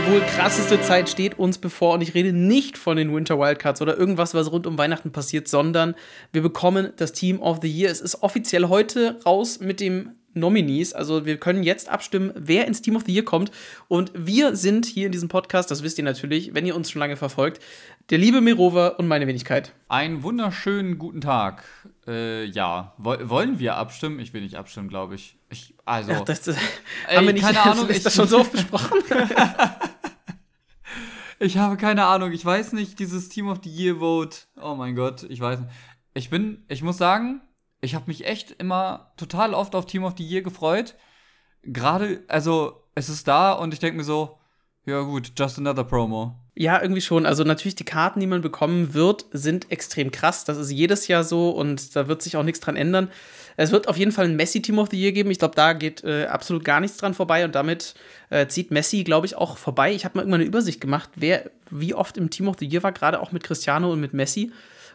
Die wohl krasseste Zeit steht uns bevor und ich rede nicht von den Winter Wildcards oder irgendwas, was rund um Weihnachten passiert, sondern wir bekommen das Team of the Year. Es ist offiziell heute raus mit dem Nominees. Also wir können jetzt abstimmen, wer ins Team of the Year kommt. Und wir sind hier in diesem Podcast, das wisst ihr natürlich, wenn ihr uns schon lange verfolgt, der liebe Mirova und meine Wenigkeit. Einen wunderschönen guten Tag. Äh, ja, Woll wollen wir abstimmen? Ich will nicht abstimmen, glaube ich. ich. Also, Ach, das, das ey, haben wir nicht keine Ahnung, ist das schon so oft besprochen? Ich habe keine Ahnung. Ich weiß nicht, dieses Team of the Year Vote. Oh mein Gott, ich weiß nicht. Ich bin, ich muss sagen, ich habe mich echt immer total oft auf Team of the Year gefreut. Gerade, also es ist da und ich denke mir so, ja gut, just another promo. Ja, irgendwie schon. Also natürlich die Karten, die man bekommen wird, sind extrem krass. Das ist jedes Jahr so und da wird sich auch nichts dran ändern. Es wird auf jeden Fall ein Messi Team of the Year geben. Ich glaube, da geht äh, absolut gar nichts dran vorbei und damit äh, zieht Messi, glaube ich, auch vorbei. Ich habe mal irgendwann eine Übersicht gemacht, wer wie oft im Team of the Year war, gerade auch mit Cristiano und mit Messi.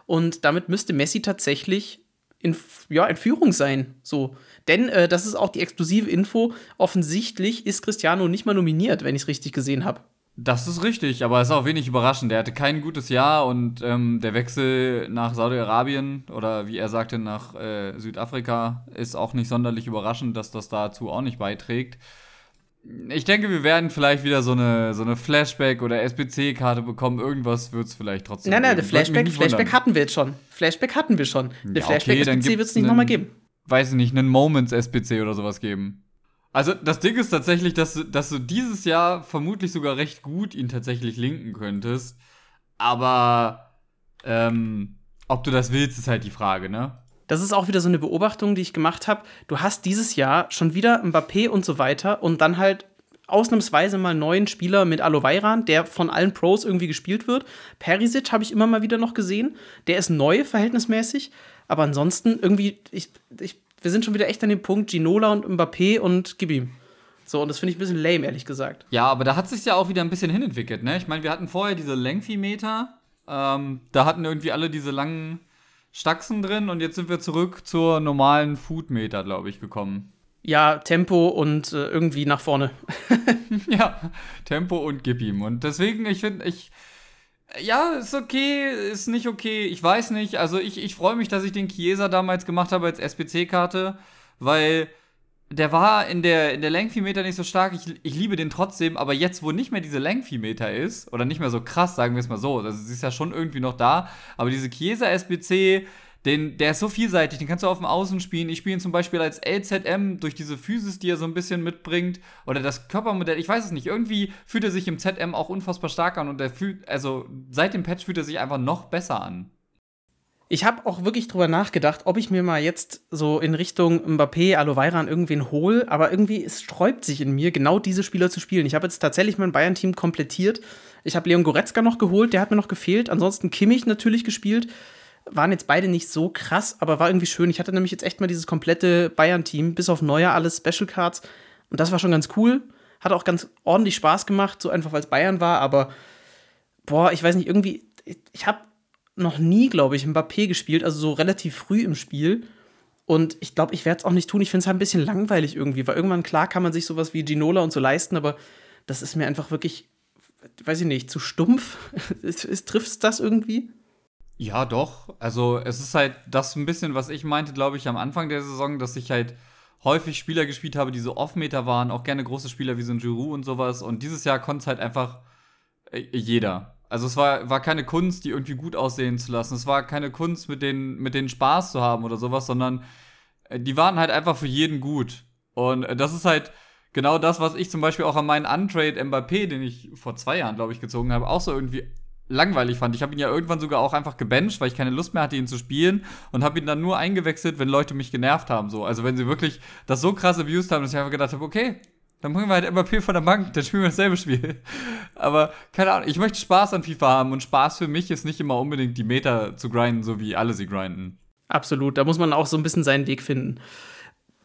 Und damit müsste Messi tatsächlich in, ja, in Führung sein. So. Denn äh, das ist auch die exklusive Info. Offensichtlich ist Cristiano nicht mal nominiert, wenn ich es richtig gesehen habe. Das ist richtig, aber es ist auch wenig überraschend. Der hatte kein gutes Jahr und ähm, der Wechsel nach Saudi-Arabien oder wie er sagte, nach äh, Südafrika ist auch nicht sonderlich überraschend, dass das dazu auch nicht beiträgt. Ich denke, wir werden vielleicht wieder so eine, so eine Flashback- oder SBC-Karte bekommen. Irgendwas wird es vielleicht trotzdem Nein, nein, der Flashback, Flashback hatten wir jetzt schon. Flashback hatten wir schon. Der ja, Flashback-SBC wird es nicht nochmal geben. Weiß ich nicht, einen Moments-SBC oder sowas geben. Also das Ding ist tatsächlich, dass du, dass du dieses Jahr vermutlich sogar recht gut ihn tatsächlich linken könntest. Aber ähm, ob du das willst, ist halt die Frage, ne? das ist auch wieder so eine Beobachtung, die ich gemacht habe. Du hast dieses Jahr schon wieder Mbappé und so weiter und dann halt ausnahmsweise mal neuen Spieler mit Aloveiran, der von allen Pros irgendwie gespielt wird. Perisic habe ich immer mal wieder noch gesehen. Der ist neu verhältnismäßig, aber ansonsten irgendwie, ich, ich, wir sind schon wieder echt an dem Punkt Ginola und Mbappé und gib ihm. So, und das finde ich ein bisschen lame, ehrlich gesagt. Ja, aber da hat sich ja auch wieder ein bisschen hinentwickelt, ne? Ich meine, wir hatten vorher diese Lengthy-Meter. Ähm, da hatten irgendwie alle diese langen Stachsen drin und jetzt sind wir zurück zur normalen Foodmeter, glaube ich, gekommen. Ja, Tempo und äh, irgendwie nach vorne. ja, Tempo und gib ihm. Und deswegen, ich finde, ich. Ja, ist okay, ist nicht okay. Ich weiß nicht. Also, ich, ich freue mich, dass ich den Chiesa damals gemacht habe als SPC-Karte, weil der war in der, in der Lengthy-Meter nicht so stark. Ich, ich liebe den trotzdem, aber jetzt, wo nicht mehr diese Lengthy-Meter ist, oder nicht mehr so krass, sagen wir es mal so, also sie ist ja schon irgendwie noch da, aber diese Chiesa SBC, den, der ist so vielseitig, den kannst du auf dem Außen spielen. Ich spiele ihn zum Beispiel als LZM durch diese Physis, die er so ein bisschen mitbringt. Oder das Körpermodell, ich weiß es nicht. Irgendwie fühlt er sich im ZM auch unfassbar stark an und er fühlt, also seit dem Patch fühlt er sich einfach noch besser an. Ich habe auch wirklich drüber nachgedacht, ob ich mir mal jetzt so in Richtung Mbappé, Aloveiran irgendwen hole, aber irgendwie es sträubt sich in mir, genau diese Spieler zu spielen. Ich habe jetzt tatsächlich mein Bayern-Team komplettiert. Ich habe Leon Goretzka noch geholt, der hat mir noch gefehlt. Ansonsten Kimmich natürlich gespielt. Waren jetzt beide nicht so krass, aber war irgendwie schön. Ich hatte nämlich jetzt echt mal dieses komplette Bayern-Team, bis auf Neuer alles Special Cards. Und das war schon ganz cool. Hat auch ganz ordentlich Spaß gemacht, so einfach weil es Bayern war, aber boah, ich weiß nicht, irgendwie, ich, habe noch nie, glaube ich, Mbappé gespielt, also so relativ früh im Spiel. Und ich glaube, ich werde es auch nicht tun. Ich finde es halt ein bisschen langweilig irgendwie, weil irgendwann, klar, kann man sich sowas wie Ginola und so leisten, aber das ist mir einfach wirklich, weiß ich nicht, zu stumpf. Trifft es das irgendwie? Ja, doch. Also, es ist halt das ein bisschen, was ich meinte, glaube ich, am Anfang der Saison, dass ich halt häufig Spieler gespielt habe, die so Off-Meter waren, auch gerne große Spieler wie so ein Giroud und sowas. Und dieses Jahr konnte es halt einfach äh, jeder. Also es war, war keine Kunst, die irgendwie gut aussehen zu lassen. Es war keine Kunst, mit denen, mit denen Spaß zu haben oder sowas, sondern äh, die waren halt einfach für jeden gut. Und äh, das ist halt genau das, was ich zum Beispiel auch an meinen Untrade Mbappé, den ich vor zwei Jahren, glaube ich, gezogen habe, auch so irgendwie langweilig fand. Ich habe ihn ja irgendwann sogar auch einfach gebencht, weil ich keine Lust mehr hatte, ihn zu spielen und habe ihn dann nur eingewechselt, wenn Leute mich genervt haben. So. Also wenn sie wirklich das so krass abused haben, dass ich einfach gedacht habe, okay, dann bringen wir halt MAP von der Bank, dann spielen wir dasselbe Spiel. Aber keine Ahnung, ich möchte Spaß an FIFA haben und Spaß für mich ist nicht immer unbedingt die Meter zu grinden, so wie alle sie grinden. Absolut, da muss man auch so ein bisschen seinen Weg finden.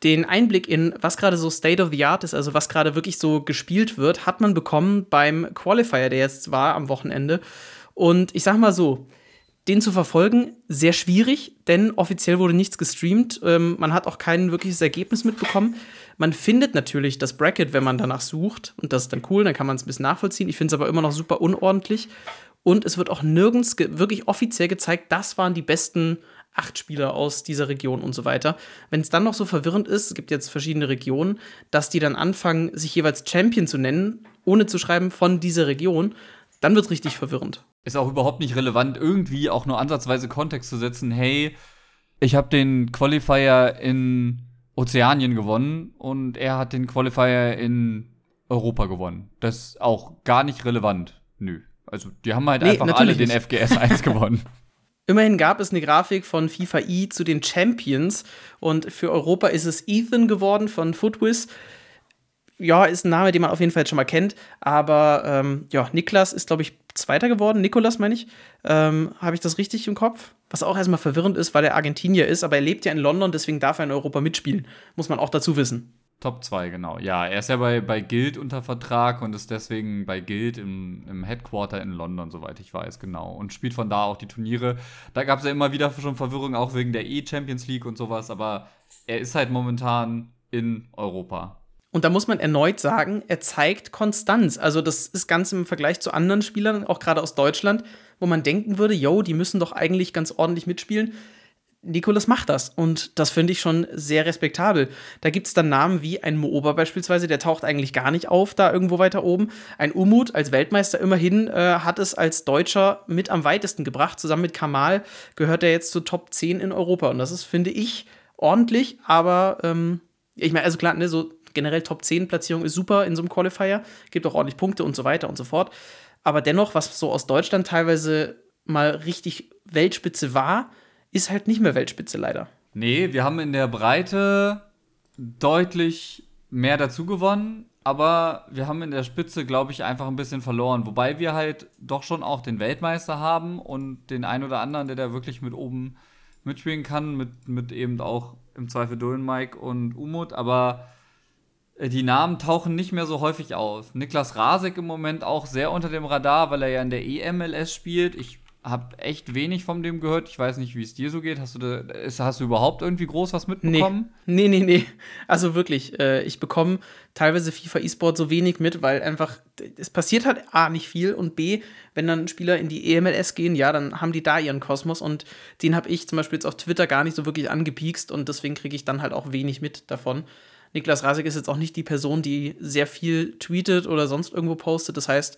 Den Einblick in, was gerade so State of the Art ist, also was gerade wirklich so gespielt wird, hat man bekommen beim Qualifier, der jetzt war am Wochenende. Und ich sag mal so, den zu verfolgen, sehr schwierig, denn offiziell wurde nichts gestreamt. Ähm, man hat auch kein wirkliches Ergebnis mitbekommen. Man findet natürlich das Bracket, wenn man danach sucht. Und das ist dann cool, dann kann man es ein bisschen nachvollziehen. Ich finde es aber immer noch super unordentlich. Und es wird auch nirgends wirklich offiziell gezeigt, das waren die besten acht Spieler aus dieser Region und so weiter. Wenn es dann noch so verwirrend ist, es gibt jetzt verschiedene Regionen, dass die dann anfangen, sich jeweils Champion zu nennen, ohne zu schreiben von dieser Region, dann wird es richtig verwirrend. Ist auch überhaupt nicht relevant, irgendwie auch nur ansatzweise Kontext zu setzen. Hey, ich habe den Qualifier in Ozeanien gewonnen und er hat den Qualifier in Europa gewonnen. Das ist auch gar nicht relevant. Nö. Also, die haben halt nee, einfach alle den FGS 1 gewonnen. Immerhin gab es eine Grafik von FIFA E zu den Champions und für Europa ist es Ethan geworden von Footwiz ja, ist ein Name, den man auf jeden Fall schon mal kennt. Aber ähm, ja, Niklas ist, glaube ich, Zweiter geworden. Nikolas, meine ich. Ähm, Habe ich das richtig im Kopf? Was auch erstmal verwirrend ist, weil er Argentinier ist, aber er lebt ja in London, deswegen darf er in Europa mitspielen. Muss man auch dazu wissen. Top 2, genau. Ja, er ist ja bei, bei Guild unter Vertrag und ist deswegen bei Guild im, im Headquarter in London, soweit ich weiß, genau. Und spielt von da auch die Turniere. Da gab es ja immer wieder schon Verwirrung, auch wegen der E-Champions League und sowas, aber er ist halt momentan in Europa. Und da muss man erneut sagen, er zeigt Konstanz. Also, das ist ganz im Vergleich zu anderen Spielern, auch gerade aus Deutschland, wo man denken würde, yo, die müssen doch eigentlich ganz ordentlich mitspielen. Nikolas macht das und das finde ich schon sehr respektabel. Da gibt es dann Namen wie ein Mooba beispielsweise, der taucht eigentlich gar nicht auf, da irgendwo weiter oben. Ein Umut als Weltmeister immerhin äh, hat es als Deutscher mit am weitesten gebracht. Zusammen mit Kamal gehört er jetzt zu Top 10 in Europa und das ist, finde ich, ordentlich, aber ähm, ich meine, also klar, ne, so generell Top 10 Platzierung ist super in so einem Qualifier, gibt auch ordentlich Punkte und so weiter und so fort. Aber dennoch, was so aus Deutschland teilweise mal richtig Weltspitze war, ist halt nicht mehr Weltspitze leider. Nee, wir haben in der Breite deutlich mehr dazu gewonnen, aber wir haben in der Spitze, glaube ich, einfach ein bisschen verloren. Wobei wir halt doch schon auch den Weltmeister haben und den einen oder anderen, der da wirklich mit oben mitspielen kann, mit, mit eben auch im Zweifel Dullen Mike und Umut, aber äh, die Namen tauchen nicht mehr so häufig auf. Niklas Rasek im Moment auch sehr unter dem Radar, weil er ja in der EMLS spielt. Ich habe echt wenig von dem gehört. Ich weiß nicht, wie es dir so geht. Hast du, da, hast du überhaupt irgendwie groß was mitbekommen? Nee, nee, nee. nee. Also wirklich, äh, ich bekomme teilweise FIFA E-Sport so wenig mit, weil einfach, es passiert halt A, nicht viel und B, wenn dann Spieler in die EMLS gehen, ja, dann haben die da ihren Kosmos und den habe ich zum Beispiel jetzt auf Twitter gar nicht so wirklich angepiekst und deswegen kriege ich dann halt auch wenig mit davon. Niklas Rasek ist jetzt auch nicht die Person, die sehr viel tweetet oder sonst irgendwo postet. Das heißt,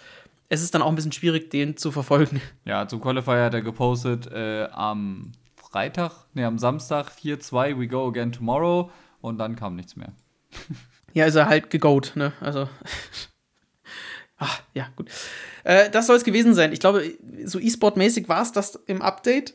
es ist dann auch ein bisschen schwierig, den zu verfolgen. Ja, zum Qualifier hat er gepostet äh, am Freitag, ne, am Samstag 4-2, we go again tomorrow und dann kam nichts mehr. ja, ist er halt gegoat, ne? Also. Ach, ja, gut. Äh, das soll es gewesen sein. Ich glaube, so E-Sport-mäßig war es das im Update.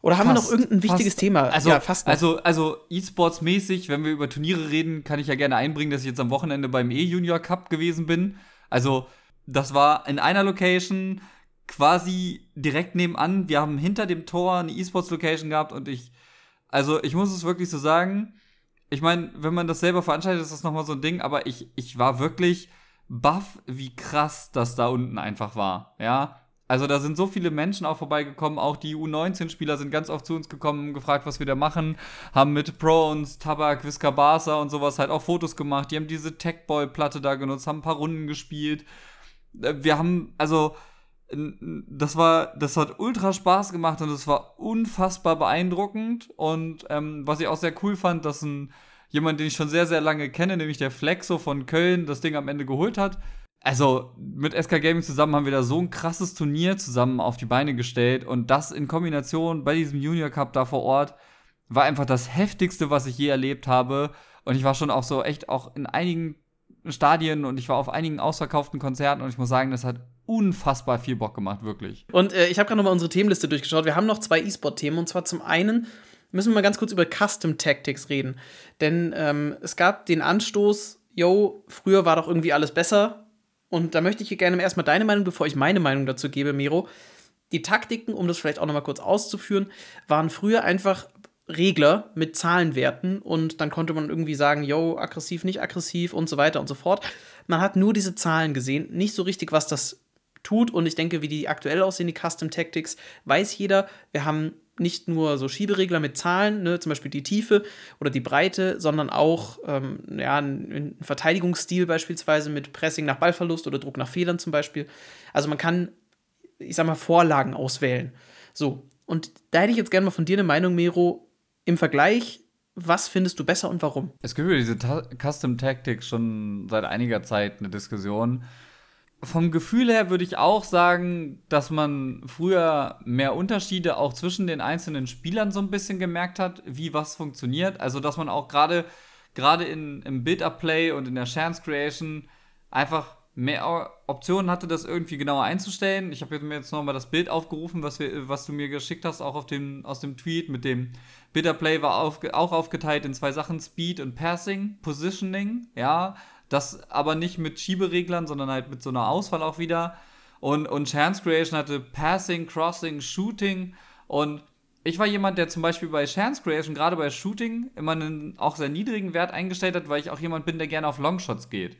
Oder haben fast, wir noch irgendein wichtiges fast. Thema? Also, ja, fast noch. also, also E-Sports-mäßig, wenn wir über Turniere reden, kann ich ja gerne einbringen, dass ich jetzt am Wochenende beim E-Junior Cup gewesen bin. Also, das war in einer Location quasi direkt nebenan. Wir haben hinter dem Tor eine E-Sports-Location gehabt und ich, also ich muss es wirklich so sagen, ich meine, wenn man das selber veranstaltet, ist das nochmal so ein Ding, aber ich, ich war wirklich baff, wie krass das da unten einfach war. Ja, also da sind so viele Menschen auch vorbeigekommen, auch die U19-Spieler sind ganz oft zu uns gekommen, gefragt, was wir da machen, haben mit Pro und Tabak, Visca Barca und sowas halt auch Fotos gemacht. Die haben diese Techboy-Platte da genutzt, haben ein paar Runden gespielt. Äh, wir haben, also, das war, das hat ultra Spaß gemacht und es war unfassbar beeindruckend. Und ähm, was ich auch sehr cool fand, dass ein jemand, den ich schon sehr, sehr lange kenne, nämlich der Flexo von Köln, das Ding am Ende geholt hat. Also mit SK Gaming zusammen haben wir da so ein krasses Turnier zusammen auf die Beine gestellt. Und das in Kombination bei diesem Junior Cup da vor Ort war einfach das heftigste, was ich je erlebt habe. Und ich war schon auch so echt auch in einigen Stadien und ich war auf einigen ausverkauften Konzerten und ich muss sagen, das hat unfassbar viel Bock gemacht, wirklich. Und äh, ich habe gerade noch mal unsere Themenliste durchgeschaut. Wir haben noch zwei E-Sport-Themen und zwar zum einen müssen wir mal ganz kurz über Custom Tactics reden, denn ähm, es gab den Anstoß, yo, früher war doch irgendwie alles besser und da möchte ich hier gerne erstmal deine Meinung, bevor ich meine Meinung dazu gebe, Miro. Die Taktiken, um das vielleicht auch nochmal kurz auszuführen, waren früher einfach Regler mit Zahlenwerten und dann konnte man irgendwie sagen, yo, aggressiv, nicht aggressiv und so weiter und so fort. Man hat nur diese Zahlen gesehen, nicht so richtig, was das tut. Und ich denke, wie die aktuell aussehen, die Custom Tactics, weiß jeder. Wir haben nicht nur so Schieberegler mit Zahlen, ne, zum Beispiel die Tiefe oder die Breite, sondern auch ähm, ja, einen Verteidigungsstil beispielsweise mit Pressing nach Ballverlust oder Druck nach Fehlern zum Beispiel. Also man kann, ich sag mal, Vorlagen auswählen. So, und da hätte ich jetzt gerne mal von dir eine Meinung, Mero, im Vergleich was findest du besser und warum? Es gibt über diese Ta Custom Tactics schon seit einiger Zeit eine Diskussion. Vom Gefühl her würde ich auch sagen, dass man früher mehr Unterschiede auch zwischen den einzelnen Spielern so ein bisschen gemerkt hat, wie was funktioniert. Also, dass man auch gerade gerade im Build-Up-Play und in der Chance Creation einfach mehr Optionen hatte, das irgendwie genauer einzustellen. Ich habe mir jetzt nochmal das Bild aufgerufen, was, wir, was du mir geschickt hast, auch auf dem, aus dem Tweet mit dem Bitterplay war auf, auch aufgeteilt in zwei Sachen, Speed und Passing, Positioning, ja, das aber nicht mit Schiebereglern, sondern halt mit so einer Auswahl auch wieder. Und, und Chance Creation hatte Passing, Crossing, Shooting und ich war jemand, der zum Beispiel bei Chance Creation, gerade bei Shooting, immer einen auch sehr niedrigen Wert eingestellt hat, weil ich auch jemand bin, der gerne auf Longshots geht.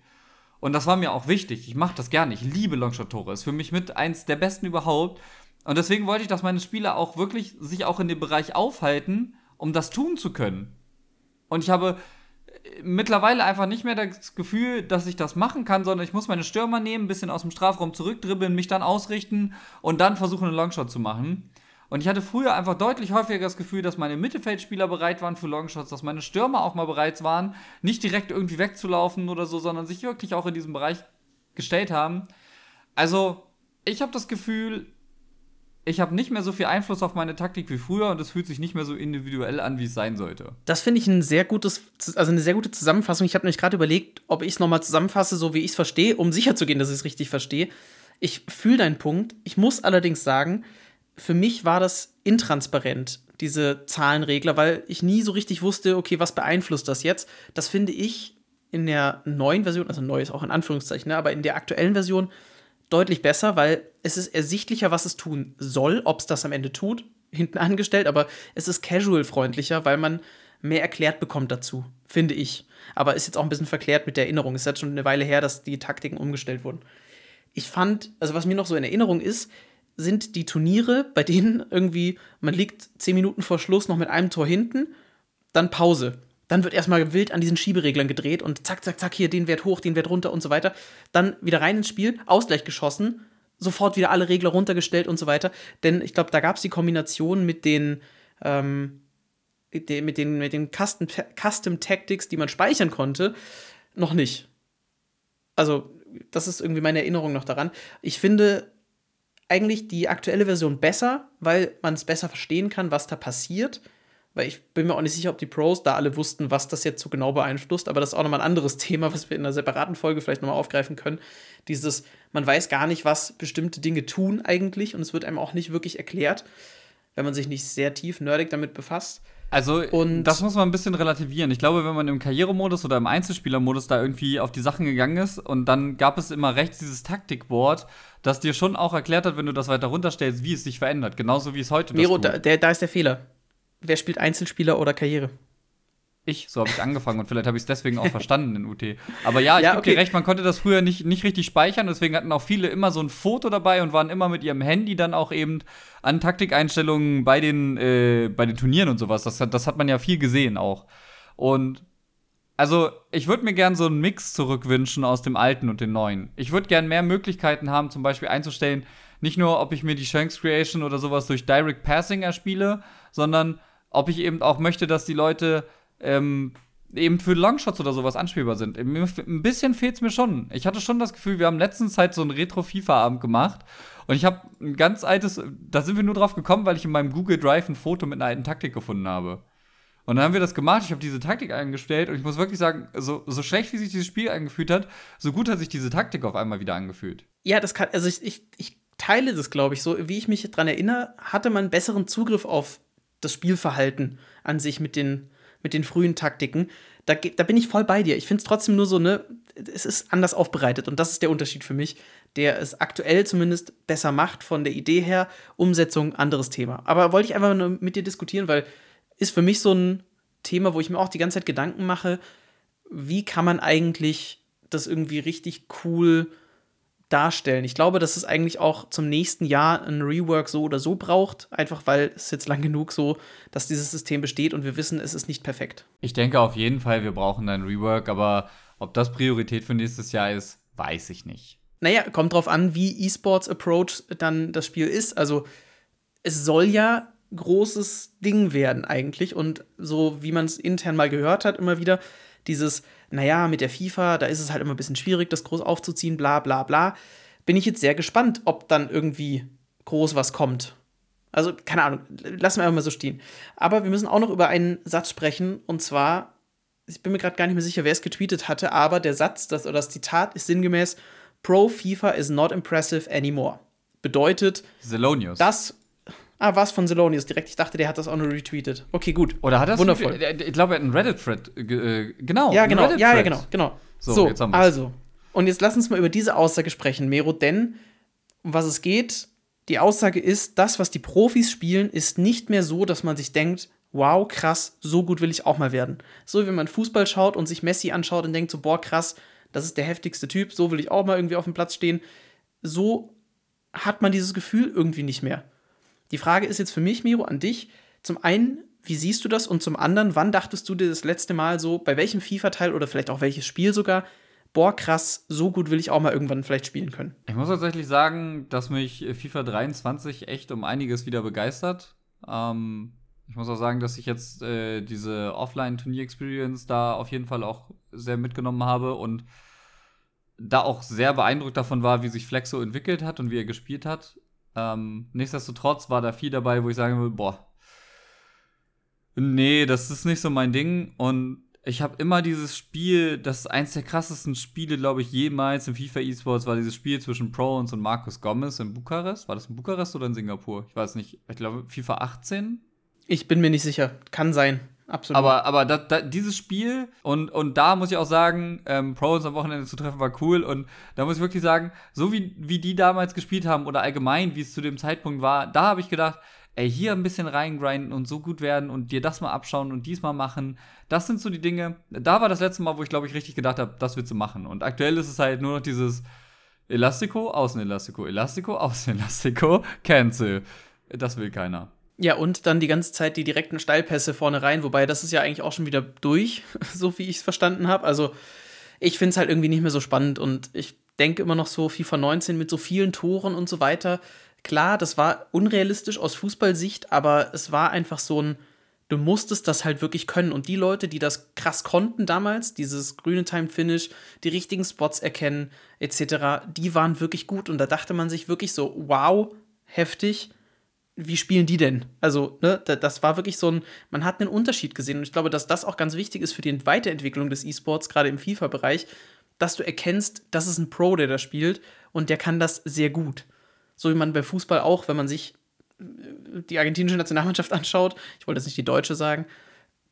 Und das war mir auch wichtig. Ich mache das gerne. Ich liebe Longshot-Tore. Ist für mich mit eins der besten überhaupt. Und deswegen wollte ich, dass meine Spieler auch wirklich sich auch in dem Bereich aufhalten, um das tun zu können. Und ich habe äh, mittlerweile einfach nicht mehr das Gefühl, dass ich das machen kann, sondern ich muss meine Stürmer nehmen, ein bisschen aus dem Strafraum zurückdribbeln, mich dann ausrichten und dann versuchen, einen Longshot zu machen. Und ich hatte früher einfach deutlich häufiger das Gefühl, dass meine Mittelfeldspieler bereit waren für Longshots, dass meine Stürmer auch mal bereit waren, nicht direkt irgendwie wegzulaufen oder so, sondern sich wirklich auch in diesem Bereich gestellt haben. Also, ich habe das Gefühl, ich habe nicht mehr so viel Einfluss auf meine Taktik wie früher und es fühlt sich nicht mehr so individuell an, wie es sein sollte. Das finde ich ein sehr gutes, also eine sehr gute Zusammenfassung. Ich habe nämlich gerade überlegt, ob ich es nochmal zusammenfasse, so wie ich es verstehe, um sicherzugehen, dass ich es richtig verstehe. Ich fühle deinen Punkt. Ich muss allerdings sagen, für mich war das intransparent, diese Zahlenregler, weil ich nie so richtig wusste, okay, was beeinflusst das jetzt? Das finde ich in der neuen Version, also neu ist auch in Anführungszeichen, ne, aber in der aktuellen Version deutlich besser, weil es ist ersichtlicher, was es tun soll, ob es das am Ende tut, hinten angestellt, aber es ist casual-freundlicher, weil man mehr erklärt bekommt dazu, finde ich. Aber ist jetzt auch ein bisschen verklärt mit der Erinnerung. Es ist jetzt schon eine Weile her, dass die Taktiken umgestellt wurden. Ich fand, also was mir noch so in Erinnerung ist, sind die Turniere, bei denen irgendwie man liegt zehn Minuten vor Schluss noch mit einem Tor hinten, dann Pause. Dann wird erstmal wild an diesen Schiebereglern gedreht und zack, zack, zack, hier den Wert hoch, den Wert runter und so weiter. Dann wieder rein ins Spiel, Ausgleich geschossen, sofort wieder alle Regler runtergestellt und so weiter. Denn ich glaube, da gab es die Kombination mit den, ähm, mit den, mit den Custom, Custom Tactics, die man speichern konnte, noch nicht. Also, das ist irgendwie meine Erinnerung noch daran. Ich finde, eigentlich die aktuelle Version besser, weil man es besser verstehen kann, was da passiert. Weil ich bin mir auch nicht sicher, ob die Pros da alle wussten, was das jetzt so genau beeinflusst. Aber das ist auch nochmal ein anderes Thema, was wir in einer separaten Folge vielleicht nochmal aufgreifen können. Dieses, man weiß gar nicht, was bestimmte Dinge tun eigentlich und es wird einem auch nicht wirklich erklärt, wenn man sich nicht sehr tief nerdig damit befasst. Also, und das muss man ein bisschen relativieren. Ich glaube, wenn man im Karrieremodus oder im Einzelspielermodus da irgendwie auf die Sachen gegangen ist und dann gab es immer rechts dieses Taktikboard, das dir schon auch erklärt hat, wenn du das weiter runterstellst, wie es sich verändert. Genauso wie es heute Miro, das tut. Da, der, da ist der Fehler. Wer spielt Einzelspieler oder Karriere? Ich, so habe ich angefangen und vielleicht habe ich es deswegen auch verstanden in UT. Aber ja, ich ja, gebe okay. dir recht, man konnte das früher nicht, nicht richtig speichern, deswegen hatten auch viele immer so ein Foto dabei und waren immer mit ihrem Handy dann auch eben an Taktikeinstellungen bei den, äh, bei den Turnieren und sowas. Das, das hat man ja viel gesehen auch. Und also, ich würde mir gern so einen Mix zurückwünschen aus dem alten und dem neuen. Ich würde gern mehr Möglichkeiten haben, zum Beispiel einzustellen, nicht nur, ob ich mir die Shanks Creation oder sowas durch Direct Passing erspiele, sondern ob ich eben auch möchte, dass die Leute ähm, eben für Longshots oder sowas anspielbar sind. Ein bisschen fehlt es mir schon. Ich hatte schon das Gefühl, wir haben letztens Zeit so einen Retro-FIFA-Abend gemacht und ich habe ein ganz altes, da sind wir nur drauf gekommen, weil ich in meinem Google Drive ein Foto mit einer alten Taktik gefunden habe. Und dann haben wir das gemacht, ich habe diese Taktik eingestellt und ich muss wirklich sagen, so, so schlecht wie sich dieses Spiel angefühlt hat, so gut hat sich diese Taktik auf einmal wieder angefühlt. Ja, das kann, also ich, ich, ich teile das, glaube ich, so. Wie ich mich daran erinnere, hatte man besseren Zugriff auf das Spielverhalten an sich mit den mit den frühen Taktiken. Da, da bin ich voll bei dir. Ich finde es trotzdem nur so, ne, es ist anders aufbereitet und das ist der Unterschied für mich, der es aktuell zumindest besser macht von der Idee her. Umsetzung, anderes Thema. Aber wollte ich einfach nur mit dir diskutieren, weil ist für mich so ein Thema, wo ich mir auch die ganze Zeit Gedanken mache, wie kann man eigentlich das irgendwie richtig cool darstellen. Ich glaube, dass es eigentlich auch zum nächsten Jahr ein Rework so oder so braucht, einfach weil es jetzt lang genug so, dass dieses System besteht und wir wissen, es ist nicht perfekt. Ich denke auf jeden Fall, wir brauchen ein Rework, aber ob das Priorität für nächstes Jahr ist, weiß ich nicht. Naja, kommt drauf an, wie eSports Approach dann das Spiel ist. Also, es soll ja großes Ding werden eigentlich und so wie man es intern mal gehört hat, immer wieder dieses naja, mit der FIFA, da ist es halt immer ein bisschen schwierig, das groß aufzuziehen, bla bla bla. Bin ich jetzt sehr gespannt, ob dann irgendwie groß was kommt. Also, keine Ahnung, lassen wir einfach mal so stehen. Aber wir müssen auch noch über einen Satz sprechen, und zwar, ich bin mir gerade gar nicht mehr sicher, wer es getweetet hatte, aber der Satz, das, oder das Zitat ist sinngemäß: Pro FIFA is not impressive anymore. Bedeutet, Zelonius. das Ah, war es von Zelonius direkt. Ich dachte, der hat das auch nur retweetet. Okay, gut. Oder hat er Wundervoll. Ich glaube, er hat einen Reddit-Thread. Äh, genau. Ja, genau. Ja, ja, genau. genau. So, So, jetzt haben wir's. also. Und jetzt lass uns mal über diese Aussage sprechen, Mero, denn um was es geht, die Aussage ist, das, was die Profis spielen, ist nicht mehr so, dass man sich denkt, wow, krass, so gut will ich auch mal werden. So, wenn man Fußball schaut und sich Messi anschaut und denkt so, boah, krass, das ist der heftigste Typ, so will ich auch mal irgendwie auf dem Platz stehen. So hat man dieses Gefühl irgendwie nicht mehr. Die Frage ist jetzt für mich, Miro, an dich. Zum einen, wie siehst du das? Und zum anderen, wann dachtest du dir das letzte Mal so, bei welchem FIFA-Teil oder vielleicht auch welches Spiel sogar, boah, krass, so gut will ich auch mal irgendwann vielleicht spielen können? Ich muss tatsächlich sagen, dass mich FIFA 23 echt um einiges wieder begeistert. Ähm, ich muss auch sagen, dass ich jetzt äh, diese Offline-Turnier-Experience da auf jeden Fall auch sehr mitgenommen habe und da auch sehr beeindruckt davon war, wie sich Flexo entwickelt hat und wie er gespielt hat. Ähm, nichtsdestotrotz war da viel dabei, wo ich sagen würde, boah, nee, das ist nicht so mein Ding. Und ich habe immer dieses Spiel, das ist eins der krassesten Spiele, glaube ich, jemals im FIFA eSports, war dieses Spiel zwischen Proons und Markus Gomez in Bukarest. War das in Bukarest oder in Singapur? Ich weiß nicht. Ich glaube, FIFA 18. Ich bin mir nicht sicher. Kann sein. Absolut. Aber, aber da, da, dieses Spiel und, und da muss ich auch sagen, ähm, Pros am Wochenende zu treffen war cool und da muss ich wirklich sagen, so wie, wie die damals gespielt haben oder allgemein, wie es zu dem Zeitpunkt war, da habe ich gedacht, ey, hier ein bisschen reingrinden und so gut werden und dir das mal abschauen und diesmal machen. Das sind so die Dinge. Da war das letzte Mal, wo ich glaube ich richtig gedacht habe, das willst du machen. Und aktuell ist es halt nur noch dieses Elastico, Außenelastico, Elastico, Außenelastico, Cancel. Das will keiner. Ja, und dann die ganze Zeit die direkten Steilpässe vorne rein, wobei das ist ja eigentlich auch schon wieder durch, so wie ich es verstanden habe. Also ich finde es halt irgendwie nicht mehr so spannend und ich denke immer noch so FIFA 19 mit so vielen Toren und so weiter. Klar, das war unrealistisch aus Fußballsicht, aber es war einfach so ein, du musstest das halt wirklich können. Und die Leute, die das krass konnten damals, dieses grüne Time-Finish, die richtigen Spots erkennen, etc., die waren wirklich gut. Und da dachte man sich wirklich so, wow, heftig wie spielen die denn? Also, ne, das war wirklich so ein, man hat einen Unterschied gesehen. Und ich glaube, dass das auch ganz wichtig ist für die Weiterentwicklung des E-Sports, gerade im FIFA-Bereich, dass du erkennst, das ist ein Pro, der da spielt und der kann das sehr gut. So wie man beim Fußball auch, wenn man sich äh, die argentinische Nationalmannschaft anschaut, ich wollte jetzt nicht die deutsche sagen,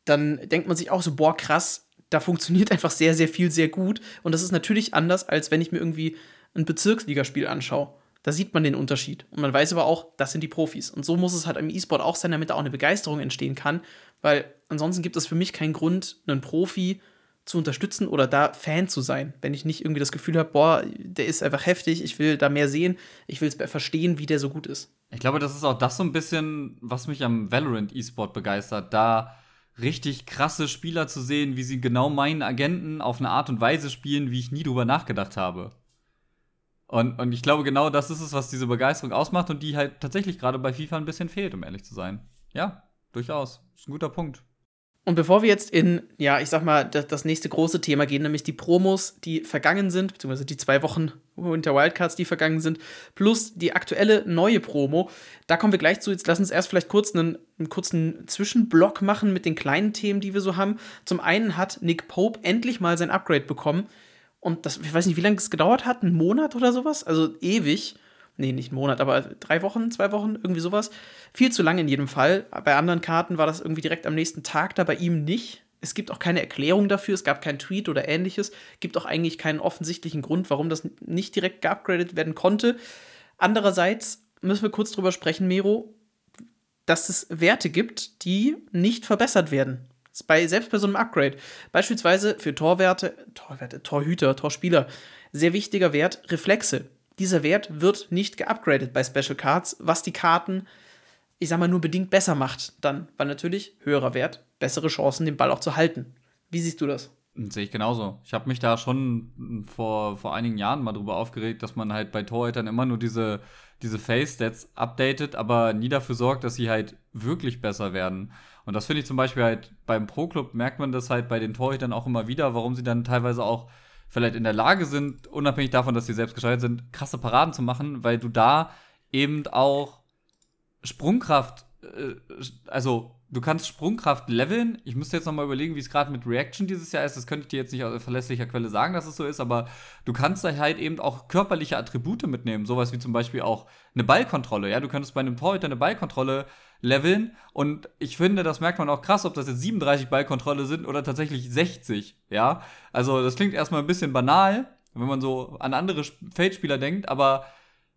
dann denkt man sich auch so, boah, krass, da funktioniert einfach sehr, sehr viel sehr gut. Und das ist natürlich anders, als wenn ich mir irgendwie ein Bezirksligaspiel anschaue. Da sieht man den Unterschied. Und man weiß aber auch, das sind die Profis. Und so muss es halt im E-Sport auch sein, damit da auch eine Begeisterung entstehen kann. Weil ansonsten gibt es für mich keinen Grund, einen Profi zu unterstützen oder da Fan zu sein. Wenn ich nicht irgendwie das Gefühl habe, boah, der ist einfach heftig, ich will da mehr sehen, ich will es verstehen, wie der so gut ist. Ich glaube, das ist auch das so ein bisschen, was mich am Valorant E-Sport begeistert, da richtig krasse Spieler zu sehen, wie sie genau meinen Agenten auf eine Art und Weise spielen, wie ich nie drüber nachgedacht habe. Und, und ich glaube, genau das ist es, was diese Begeisterung ausmacht und die halt tatsächlich gerade bei FIFA ein bisschen fehlt, um ehrlich zu sein. Ja, durchaus. Ist ein guter Punkt. Und bevor wir jetzt in, ja, ich sag mal, das, nächste große Thema gehen, nämlich die Promos, die vergangen sind, beziehungsweise die zwei Wochen Winter Wildcards, die vergangen sind, plus die aktuelle neue Promo, da kommen wir gleich zu. Jetzt lass uns erst vielleicht kurz einen, einen kurzen Zwischenblock machen mit den kleinen Themen, die wir so haben. Zum einen hat Nick Pope endlich mal sein Upgrade bekommen. Und das, ich weiß nicht, wie lange es gedauert hat, einen Monat oder sowas, also ewig. Nee, nicht einen Monat, aber drei Wochen, zwei Wochen, irgendwie sowas. Viel zu lang in jedem Fall. Bei anderen Karten war das irgendwie direkt am nächsten Tag da, bei ihm nicht. Es gibt auch keine Erklärung dafür, es gab keinen Tweet oder ähnliches. Gibt auch eigentlich keinen offensichtlichen Grund, warum das nicht direkt geupgradet werden konnte. Andererseits müssen wir kurz drüber sprechen, Mero, dass es Werte gibt, die nicht verbessert werden. Bei, selbst bei so einem Upgrade. Beispielsweise für Torwerte, Torwerte, Torhüter, Torspieler, sehr wichtiger Wert, Reflexe. dieser Wert wird nicht geupgradet bei Special Cards, was die Karten, ich sag mal, nur bedingt besser macht. Dann, weil natürlich höherer Wert, bessere Chancen, den Ball auch zu halten. Wie siehst du das? Sehe ich genauso. Ich habe mich da schon vor, vor einigen Jahren mal drüber aufgeregt, dass man halt bei Torhütern immer nur diese, diese Face-Stats updatet, aber nie dafür sorgt, dass sie halt wirklich besser werden. Und das finde ich zum Beispiel halt beim Pro-Club merkt man das halt bei den Torhütern auch immer wieder, warum sie dann teilweise auch vielleicht in der Lage sind, unabhängig davon, dass sie selbst geschaltet sind, krasse Paraden zu machen, weil du da eben auch Sprungkraft, äh, also du kannst Sprungkraft leveln. Ich müsste jetzt nochmal überlegen, wie es gerade mit Reaction dieses Jahr ist. Das könnte ich dir jetzt nicht aus verlässlicher Quelle sagen, dass es so ist, aber du kannst da halt eben auch körperliche Attribute mitnehmen. Sowas wie zum Beispiel auch eine Ballkontrolle. Ja, du könntest bei einem Torhüter eine Ballkontrolle leveln und ich finde, das merkt man auch krass, ob das jetzt 37 Ballkontrolle sind oder tatsächlich 60. Ja, also das klingt erstmal ein bisschen banal, wenn man so an andere Feldspieler denkt, aber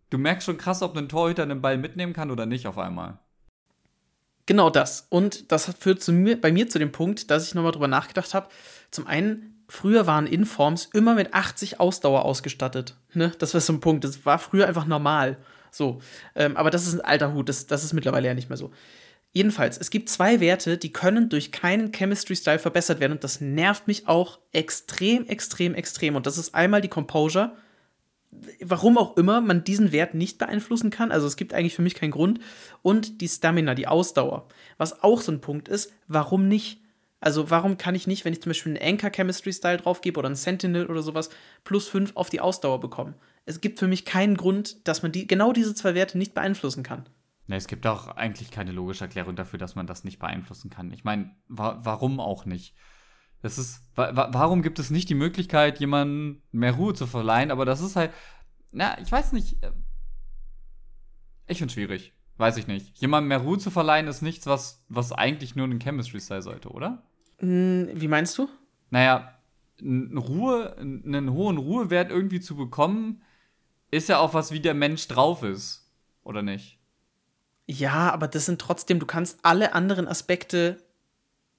du merkst schon krass, ob ein Torhüter einen Ball mitnehmen kann oder nicht auf einmal. Genau das. Und das führt mir, bei mir zu dem Punkt, dass ich nochmal drüber nachgedacht habe. Zum einen, früher waren Informs immer mit 80 Ausdauer ausgestattet. Ne? Das war so ein Punkt. Das war früher einfach normal. So. Ähm, aber das ist ein alter Hut. Das, das ist mittlerweile ja nicht mehr so. Jedenfalls, es gibt zwei Werte, die können durch keinen Chemistry-Style verbessert werden. Und das nervt mich auch extrem, extrem, extrem. Und das ist einmal die Composure warum auch immer man diesen Wert nicht beeinflussen kann. Also es gibt eigentlich für mich keinen Grund. Und die Stamina, die Ausdauer. Was auch so ein Punkt ist, warum nicht? Also warum kann ich nicht, wenn ich zum Beispiel einen Anchor Chemistry Style draufgebe oder einen Sentinel oder sowas, plus 5 auf die Ausdauer bekommen? Es gibt für mich keinen Grund, dass man die, genau diese zwei Werte nicht beeinflussen kann. Ne, es gibt auch eigentlich keine logische Erklärung dafür, dass man das nicht beeinflussen kann. Ich meine, wa warum auch nicht? Das ist, wa warum gibt es nicht die Möglichkeit, jemandem mehr Ruhe zu verleihen? Aber das ist halt, na, ich weiß nicht. Äh, ich finde schwierig. Weiß ich nicht. Jemandem mehr Ruhe zu verleihen ist nichts, was, was eigentlich nur ein Chemistry sein sollte, oder? Hm, wie meinst du? Naja, Ruhe, einen hohen Ruhewert irgendwie zu bekommen, ist ja auch was, wie der Mensch drauf ist, oder nicht? Ja, aber das sind trotzdem, du kannst alle anderen Aspekte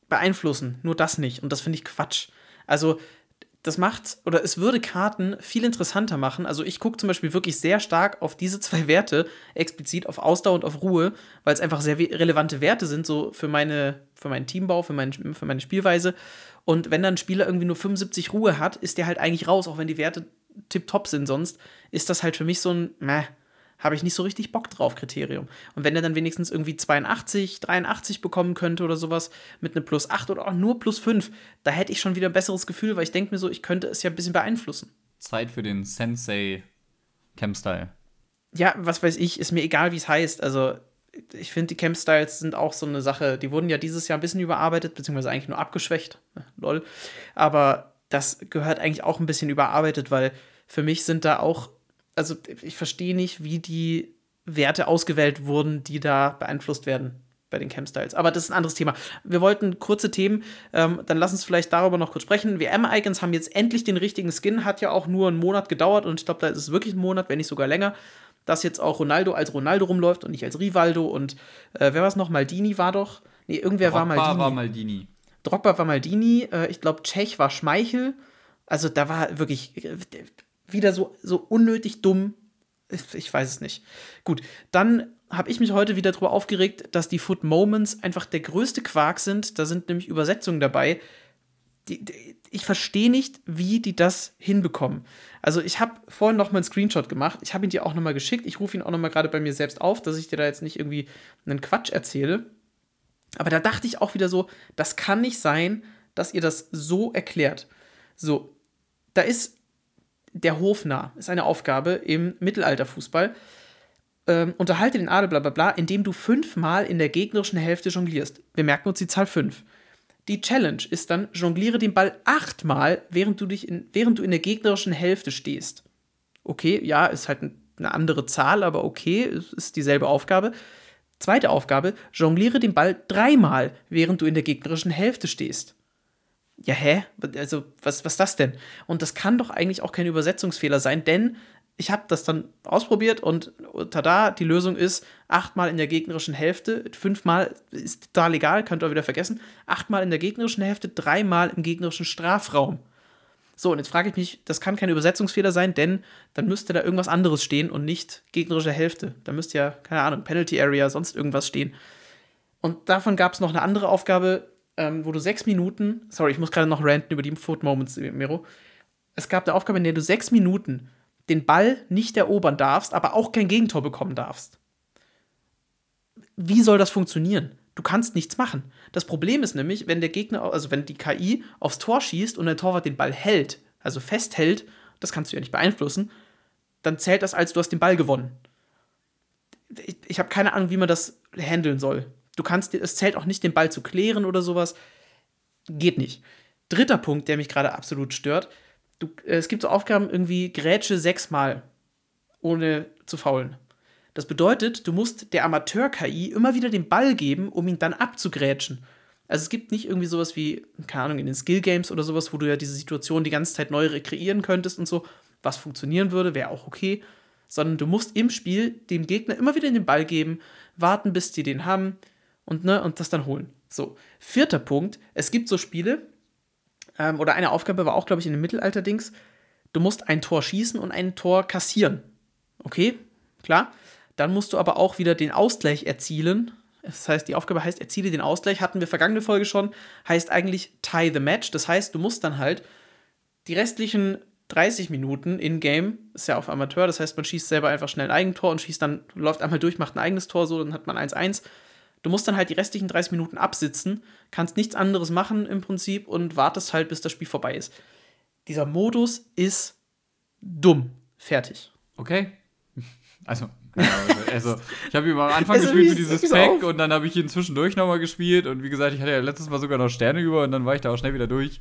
beeinflussen, nur das nicht. Und das finde ich Quatsch. Also, das macht, oder es würde Karten viel interessanter machen. Also, ich gucke zum Beispiel wirklich sehr stark auf diese zwei Werte, explizit auf Ausdauer und auf Ruhe, weil es einfach sehr relevante Werte sind, so für, meine, für meinen Teambau, für, mein, für meine Spielweise. Und wenn dann ein Spieler irgendwie nur 75 Ruhe hat, ist der halt eigentlich raus, auch wenn die Werte tipptopp sind. Sonst ist das halt für mich so ein, meh, habe ich nicht so richtig Bock drauf, Kriterium. Und wenn er dann wenigstens irgendwie 82, 83 bekommen könnte oder sowas mit einem Plus 8 oder auch nur Plus 5, da hätte ich schon wieder ein besseres Gefühl, weil ich denke mir so, ich könnte es ja ein bisschen beeinflussen. Zeit für den Sensei Camp-Style. Ja, was weiß ich, ist mir egal, wie es heißt. Also, ich finde, die Camp-Styles sind auch so eine Sache. Die wurden ja dieses Jahr ein bisschen überarbeitet, beziehungsweise eigentlich nur abgeschwächt. Lol. Aber das gehört eigentlich auch ein bisschen überarbeitet, weil für mich sind da auch also ich verstehe nicht, wie die Werte ausgewählt wurden, die da beeinflusst werden bei den Camp-Styles. Aber das ist ein anderes Thema. Wir wollten kurze Themen, ähm, dann lass uns vielleicht darüber noch kurz sprechen. WM-Icons haben jetzt endlich den richtigen Skin, hat ja auch nur einen Monat gedauert und ich glaube, da ist es wirklich ein Monat, wenn nicht sogar länger, dass jetzt auch Ronaldo als Ronaldo rumläuft und nicht als Rivaldo und äh, wer war es noch? Maldini war doch. Nee, irgendwer Drogba war Maldini. war Maldini. Drogba war Maldini, äh, ich glaube, Tschech war Schmeichel. Also da war wirklich, äh, wieder so, so unnötig dumm. Ich weiß es nicht. Gut, dann habe ich mich heute wieder darüber aufgeregt, dass die Foot Moments einfach der größte Quark sind. Da sind nämlich Übersetzungen dabei. Die, die, ich verstehe nicht, wie die das hinbekommen. Also ich habe vorhin noch mal einen Screenshot gemacht. Ich habe ihn dir auch noch mal geschickt. Ich rufe ihn auch noch mal gerade bei mir selbst auf, dass ich dir da jetzt nicht irgendwie einen Quatsch erzähle. Aber da dachte ich auch wieder so, das kann nicht sein, dass ihr das so erklärt. So, da ist der Hofnarr ist eine Aufgabe im Mittelalterfußball. Ähm, unterhalte den Adel, bla bla bla, indem du fünfmal in der gegnerischen Hälfte jonglierst. Wir merken uns die Zahl fünf. Die Challenge ist dann, jongliere den Ball achtmal, während du, dich in, während du in der gegnerischen Hälfte stehst. Okay, ja, ist halt eine andere Zahl, aber okay, ist dieselbe Aufgabe. Zweite Aufgabe, jongliere den Ball dreimal, während du in der gegnerischen Hälfte stehst ja, hä? Also, was, was das denn? Und das kann doch eigentlich auch kein Übersetzungsfehler sein, denn ich habe das dann ausprobiert und tada, die Lösung ist achtmal in der gegnerischen Hälfte, fünfmal ist total egal, könnt ihr wieder vergessen, achtmal in der gegnerischen Hälfte, dreimal im gegnerischen Strafraum. So, und jetzt frage ich mich, das kann kein Übersetzungsfehler sein, denn dann müsste da irgendwas anderes stehen und nicht gegnerische Hälfte. Da müsste ja, keine Ahnung, Penalty Area, sonst irgendwas stehen. Und davon gab es noch eine andere Aufgabe, ähm, wo du sechs Minuten, sorry, ich muss gerade noch ranten über die Foot Moments, Miro. Es gab eine Aufgabe, in der du sechs Minuten den Ball nicht erobern darfst, aber auch kein Gegentor bekommen darfst. Wie soll das funktionieren? Du kannst nichts machen. Das Problem ist nämlich, wenn der Gegner, also wenn die KI aufs Tor schießt und der Torwart den Ball hält, also festhält, das kannst du ja nicht beeinflussen, dann zählt das als du hast den Ball gewonnen. Ich, ich habe keine Ahnung, wie man das handeln soll. Du kannst, es zählt auch nicht, den Ball zu klären oder sowas. Geht nicht. Dritter Punkt, der mich gerade absolut stört. Du, äh, es gibt so Aufgaben irgendwie Grätsche sechsmal, ohne zu faulen. Das bedeutet, du musst der Amateur-KI immer wieder den Ball geben, um ihn dann abzugrätschen. Also es gibt nicht irgendwie sowas wie, keine Ahnung, in den Skill-Games oder sowas, wo du ja diese Situation die ganze Zeit neu rekreieren könntest und so, was funktionieren würde, wäre auch okay. Sondern du musst im Spiel dem Gegner immer wieder den Ball geben, warten, bis die den haben und, ne, und das dann holen. So, vierter Punkt, es gibt so Spiele, ähm, oder eine Aufgabe war auch, glaube ich, in dem Mittelalter-Dings, du musst ein Tor schießen und ein Tor kassieren. Okay, klar. Dann musst du aber auch wieder den Ausgleich erzielen. Das heißt, die Aufgabe heißt, erziele den Ausgleich. Hatten wir vergangene Folge schon. Heißt eigentlich tie the match. Das heißt, du musst dann halt die restlichen 30 Minuten in-game, ist ja auf Amateur, das heißt, man schießt selber einfach schnell ein Eigentor und schießt dann, läuft einmal durch, macht ein eigenes Tor, so, dann hat man 1-1. Du musst dann halt die restlichen 30 Minuten absitzen, kannst nichts anderes machen im Prinzip und wartest halt, bis das Spiel vorbei ist. Dieser Modus ist dumm. Fertig. Okay. Also, also ich habe ihn am Anfang gespielt für dieses Pack und dann habe ich ihn zwischendurch nochmal gespielt und wie gesagt, ich hatte ja letztes Mal sogar noch Sterne über und dann war ich da auch schnell wieder durch.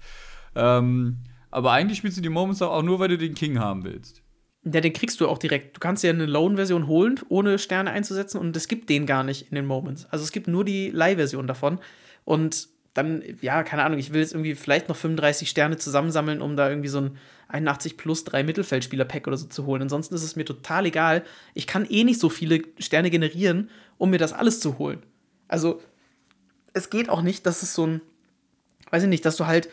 Ähm, aber eigentlich spielst du die Moments auch nur, weil du den King haben willst. Ja, den kriegst du auch direkt. Du kannst ja eine Lone-Version holen, ohne Sterne einzusetzen und es gibt den gar nicht in den Moments. Also es gibt nur die Leih-Version davon und dann, ja, keine Ahnung, ich will jetzt irgendwie vielleicht noch 35 Sterne zusammensammeln, um da irgendwie so ein 81 plus 3 Mittelfeldspieler-Pack oder so zu holen. Ansonsten ist es mir total egal. Ich kann eh nicht so viele Sterne generieren, um mir das alles zu holen. Also, es geht auch nicht, dass es so ein, weiß ich nicht, dass du halt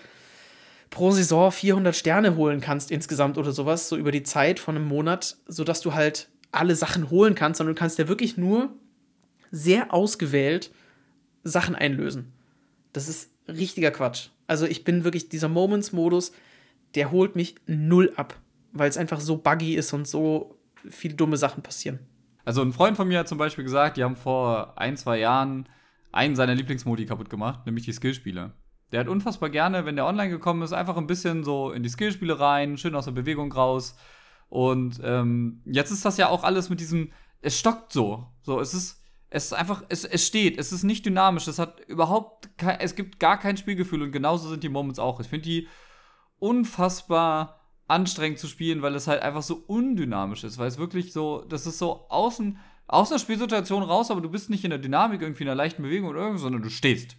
pro Saison 400 Sterne holen kannst insgesamt oder sowas, so über die Zeit von einem Monat, sodass du halt alle Sachen holen kannst, sondern du kannst ja wirklich nur sehr ausgewählt Sachen einlösen. Das ist richtiger Quatsch. Also ich bin wirklich dieser Moments-Modus, der holt mich null ab, weil es einfach so buggy ist und so viele dumme Sachen passieren. Also ein Freund von mir hat zum Beispiel gesagt, die haben vor ein, zwei Jahren einen seiner Lieblingsmodi kaputt gemacht, nämlich die Skillspiele. Der hat unfassbar gerne, wenn der online gekommen ist, einfach ein bisschen so in die Skillspiele rein, schön aus der Bewegung raus. Und ähm, jetzt ist das ja auch alles mit diesem, es stockt so. So, es ist, es ist einfach, es, es steht, es ist nicht dynamisch, es hat überhaupt kein, es gibt gar kein Spielgefühl und genauso sind die Moments auch. Ich finde die unfassbar anstrengend zu spielen, weil es halt einfach so undynamisch ist, weil es wirklich so, das ist so außen, aus einer Spielsituation raus, aber du bist nicht in der Dynamik, irgendwie in einer leichten Bewegung oder irgendwas, sondern du stehst.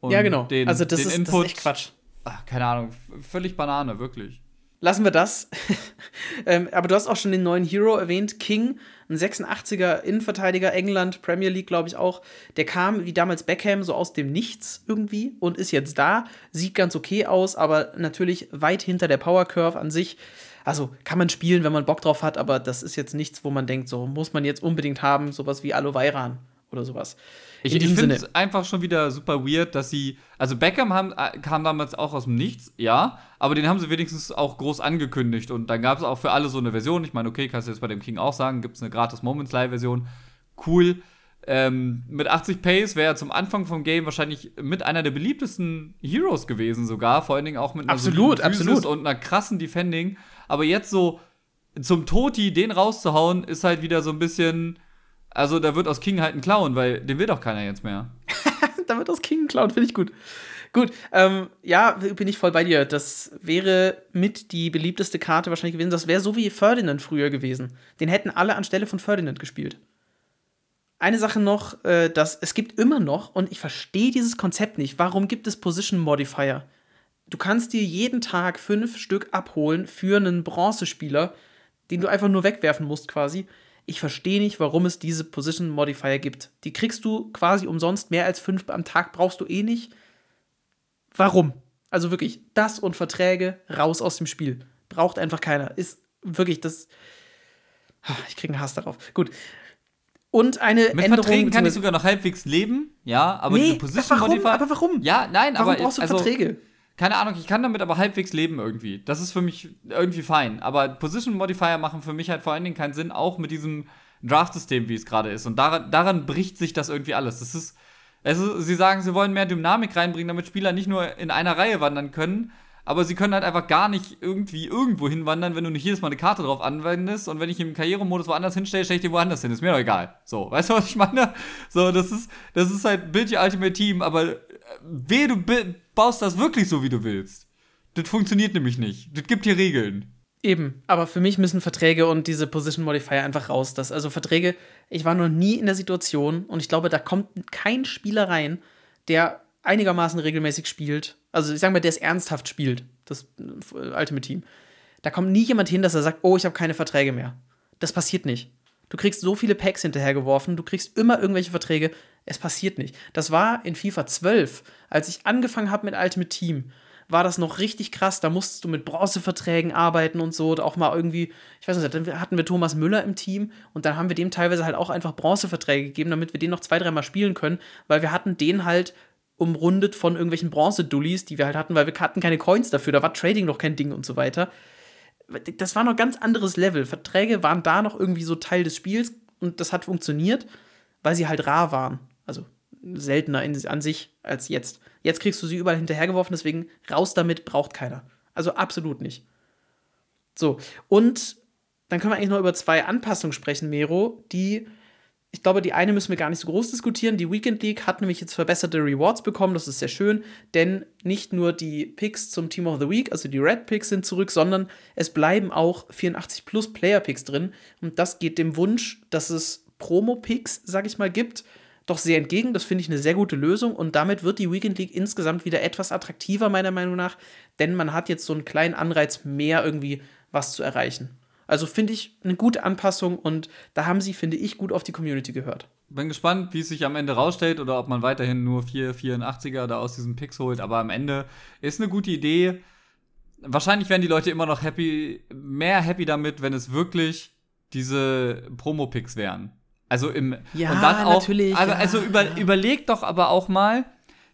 Und ja, genau. Den, also das, ist, Input, das ist echt Quatsch. Ach, keine Ahnung, völlig Banane, wirklich. Lassen wir das. ähm, aber du hast auch schon den neuen Hero erwähnt, King, ein 86er Innenverteidiger, England, Premier League, glaube ich auch. Der kam wie damals Beckham so aus dem Nichts irgendwie und ist jetzt da. Sieht ganz okay aus, aber natürlich weit hinter der Power Curve an sich. Also kann man spielen, wenn man Bock drauf hat, aber das ist jetzt nichts, wo man denkt, so muss man jetzt unbedingt haben, sowas wie Aloe Vairan oder sowas. Ich, ich finde es einfach schon wieder super weird, dass sie. Also Beckham haben, äh, kam damals auch aus dem Nichts, ja, aber den haben sie wenigstens auch groß angekündigt. Und dann gab es auch für alle so eine Version. Ich meine, okay, kannst du jetzt bei dem King auch sagen, gibt es eine gratis Moments Live-Version. Cool. Ähm, mit 80 Pace wäre er zum Anfang vom Game wahrscheinlich mit einer der beliebtesten Heroes gewesen, sogar. Vor allen Dingen auch mit einer absolut, absolut. und einer krassen Defending. Aber jetzt so zum Toti den rauszuhauen, ist halt wieder so ein bisschen also da wird aus King halt ein Clown, weil den will doch keiner jetzt mehr. da wird aus King ein Clown, finde ich gut. Gut, ähm, ja, bin ich voll bei dir. Das wäre mit die beliebteste Karte wahrscheinlich gewesen. Das wäre so wie Ferdinand früher gewesen. Den hätten alle anstelle von Ferdinand gespielt. Eine Sache noch, äh, dass es gibt immer noch, und ich verstehe dieses Konzept nicht, warum gibt es Position Modifier? Du kannst dir jeden Tag fünf Stück abholen für einen Bronzespieler, den du einfach nur wegwerfen musst quasi ich verstehe nicht, warum es diese Position Modifier gibt. Die kriegst du quasi umsonst, mehr als fünf am Tag brauchst du eh nicht. Warum? Also wirklich, das und Verträge raus aus dem Spiel. Braucht einfach keiner. Ist wirklich das. Ah, ich kriege einen Hass darauf. Gut. Und eine Mit Änderung. Verträgen kann ich sogar noch halbwegs leben, ja, aber nee, diese Position warum? Modifier. Aber warum? Ja, nein, warum aber brauchst du also, Verträge? Keine Ahnung, ich kann damit aber halbwegs leben irgendwie. Das ist für mich irgendwie fein. Aber Position Modifier machen für mich halt vor allen Dingen keinen Sinn, auch mit diesem Draft-System, wie es gerade ist. Und daran, daran bricht sich das irgendwie alles. Das ist, also, sie sagen, sie wollen mehr Dynamik reinbringen, damit Spieler nicht nur in einer Reihe wandern können, aber sie können halt einfach gar nicht irgendwie irgendwo hinwandern, wenn du nicht jedes Mal eine Karte drauf anwendest und wenn ich im Karrieremodus woanders hinstelle, stelle ich den woanders hin. Ist mir doch egal. So, weißt du, was ich meine? So, das ist, das ist halt Build Your Ultimate Team, aber äh, weh, du baust das wirklich so, wie du willst. Das funktioniert nämlich nicht. Das gibt hier Regeln. Eben, aber für mich müssen Verträge und diese Position Modifier einfach raus. Das, also Verträge, ich war noch nie in der Situation und ich glaube, da kommt kein Spieler rein, der einigermaßen regelmäßig spielt. Also ich sage mal, der es ernsthaft spielt, das äh, Ultimate Team. Da kommt nie jemand hin, dass er sagt, oh, ich habe keine Verträge mehr. Das passiert nicht. Du kriegst so viele Packs hinterhergeworfen, du kriegst immer irgendwelche Verträge. Es passiert nicht. Das war in FIFA 12, als ich angefangen habe mit Ultimate Team war das noch richtig krass. Da musstest du mit Bronzeverträgen arbeiten und so. Auch mal irgendwie, ich weiß nicht, dann hatten wir Thomas Müller im Team und dann haben wir dem teilweise halt auch einfach Bronzeverträge gegeben, damit wir den noch zwei, dreimal spielen können, weil wir hatten den halt umrundet von irgendwelchen Bronze-Dullis, die wir halt hatten, weil wir hatten keine Coins dafür. Da war Trading noch kein Ding und so weiter. Das war noch ganz anderes Level. Verträge waren da noch irgendwie so Teil des Spiels und das hat funktioniert, weil sie halt rar waren. Also seltener in, an sich als jetzt. Jetzt kriegst du sie überall hinterhergeworfen, deswegen raus damit braucht keiner. Also absolut nicht. So, und dann können wir eigentlich noch über zwei Anpassungen sprechen, Mero, die, ich glaube, die eine müssen wir gar nicht so groß diskutieren. Die Weekend League hat nämlich jetzt verbesserte Rewards bekommen, das ist sehr schön, denn nicht nur die Picks zum Team of the Week, also die Red Picks sind zurück, sondern es bleiben auch 84 plus Player Picks drin und das geht dem Wunsch, dass es Promo-Picks, sag ich mal, gibt, doch sehr entgegen. Das finde ich eine sehr gute Lösung und damit wird die Weekend League insgesamt wieder etwas attraktiver, meiner Meinung nach, denn man hat jetzt so einen kleinen Anreiz, mehr irgendwie was zu erreichen. Also finde ich eine gute Anpassung und da haben sie, finde ich, gut auf die Community gehört. Bin gespannt, wie es sich am Ende rausstellt oder ob man weiterhin nur 4, 84er da aus diesen Picks holt. Aber am Ende ist eine gute Idee. Wahrscheinlich werden die Leute immer noch happy, mehr happy damit, wenn es wirklich diese Promo-Picks wären. Also im Ja, und dann auch, natürlich, Also, ja, also über, ja. überlegt doch aber auch mal,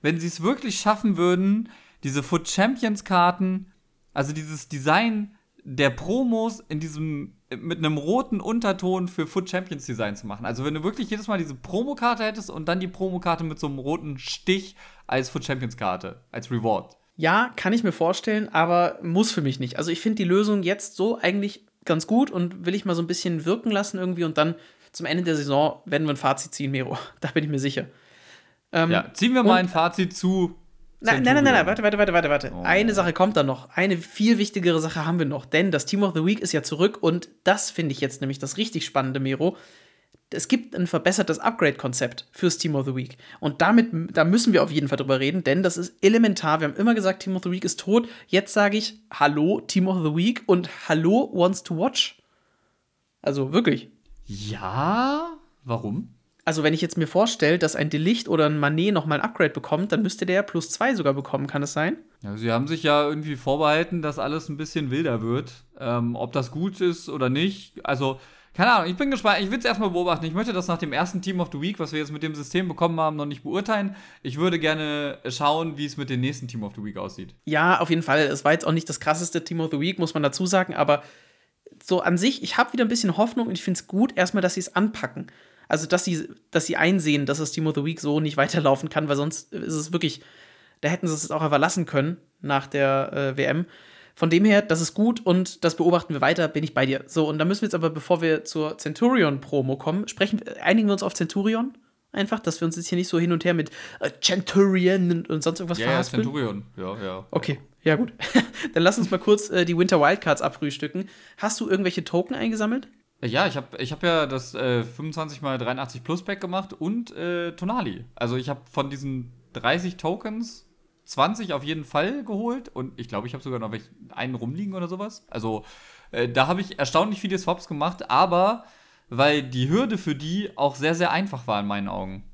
wenn sie es wirklich schaffen würden, diese Foot Champions Karten, also dieses Design der Promos in diesem mit einem roten Unterton für Foot Champions Design zu machen. Also wenn du wirklich jedes Mal diese Promokarte hättest und dann die Promokarte mit so einem roten Stich als Foot Champions Karte, als Reward. Ja, kann ich mir vorstellen, aber muss für mich nicht. Also ich finde die Lösung jetzt so eigentlich ganz gut und will ich mal so ein bisschen wirken lassen irgendwie und dann zum Ende der Saison werden wir ein Fazit ziehen, Mero. Da bin ich mir sicher. Ähm, Ja, ziehen wir mal ein Fazit zu. Nein, nein, nein, warte, warte, warte, warte, warte. Oh. Eine Sache kommt da noch. Eine viel wichtigere Sache haben wir noch. Denn das Team of the Week ist ja zurück und das finde ich jetzt nämlich das richtig spannende, Mero. Es gibt ein verbessertes Upgrade-Konzept fürs Team of the Week. Und damit, da müssen wir auf jeden Fall drüber reden, denn das ist elementar. Wir haben immer gesagt, Team of the Week ist tot. Jetzt sage ich Hallo, Team of the Week und Hallo, Wants to Watch. Also wirklich. Ja, warum? Also, wenn ich jetzt mir vorstelle, dass ein Delicht oder ein Manet nochmal ein Upgrade bekommt, dann müsste der plus zwei sogar bekommen, kann es sein? Ja, sie haben sich ja irgendwie vorbehalten, dass alles ein bisschen wilder wird. Ähm, ob das gut ist oder nicht. Also, keine Ahnung, ich bin gespannt. Ich will es erstmal beobachten. Ich möchte das nach dem ersten Team of the Week, was wir jetzt mit dem System bekommen haben, noch nicht beurteilen. Ich würde gerne schauen, wie es mit dem nächsten Team of the Week aussieht. Ja, auf jeden Fall. Es war jetzt auch nicht das krasseste Team of the Week, muss man dazu sagen, aber so an sich, ich habe wieder ein bisschen Hoffnung und ich finde es gut, erstmal, dass sie es anpacken. Also, dass sie, dass sie einsehen, dass das Team of the Week so nicht weiterlaufen kann, weil sonst ist es wirklich, da hätten sie es auch einfach lassen können nach der äh, WM. Von dem her, das ist gut und das beobachten wir weiter, bin ich bei dir. So, und da müssen wir jetzt aber, bevor wir zur Centurion-Promo kommen, sprechen, einigen wir uns auf Centurion einfach, dass wir uns jetzt hier nicht so hin und her mit äh, Centurion und, sonst irgendwas Ja, ja, verhaspeln. Centurion. Ja, ja. Okay, ja gut. Dann lass uns mal kurz äh, die Winter Wildcards abfrühstücken. Hast du irgendwelche Token eingesammelt? Ja, ich habe ich hab ja das äh, 25 x 83 Plus Pack gemacht und äh, Tonali. Also ich habe von diesen 30 Tokens 20 auf jeden Fall geholt und ich glaube, ich habe sogar noch einen rumliegen oder sowas. Also äh, da habe ich erstaunlich viele Swaps gemacht, aber weil die Hürde für die auch sehr, sehr einfach war in meinen Augen.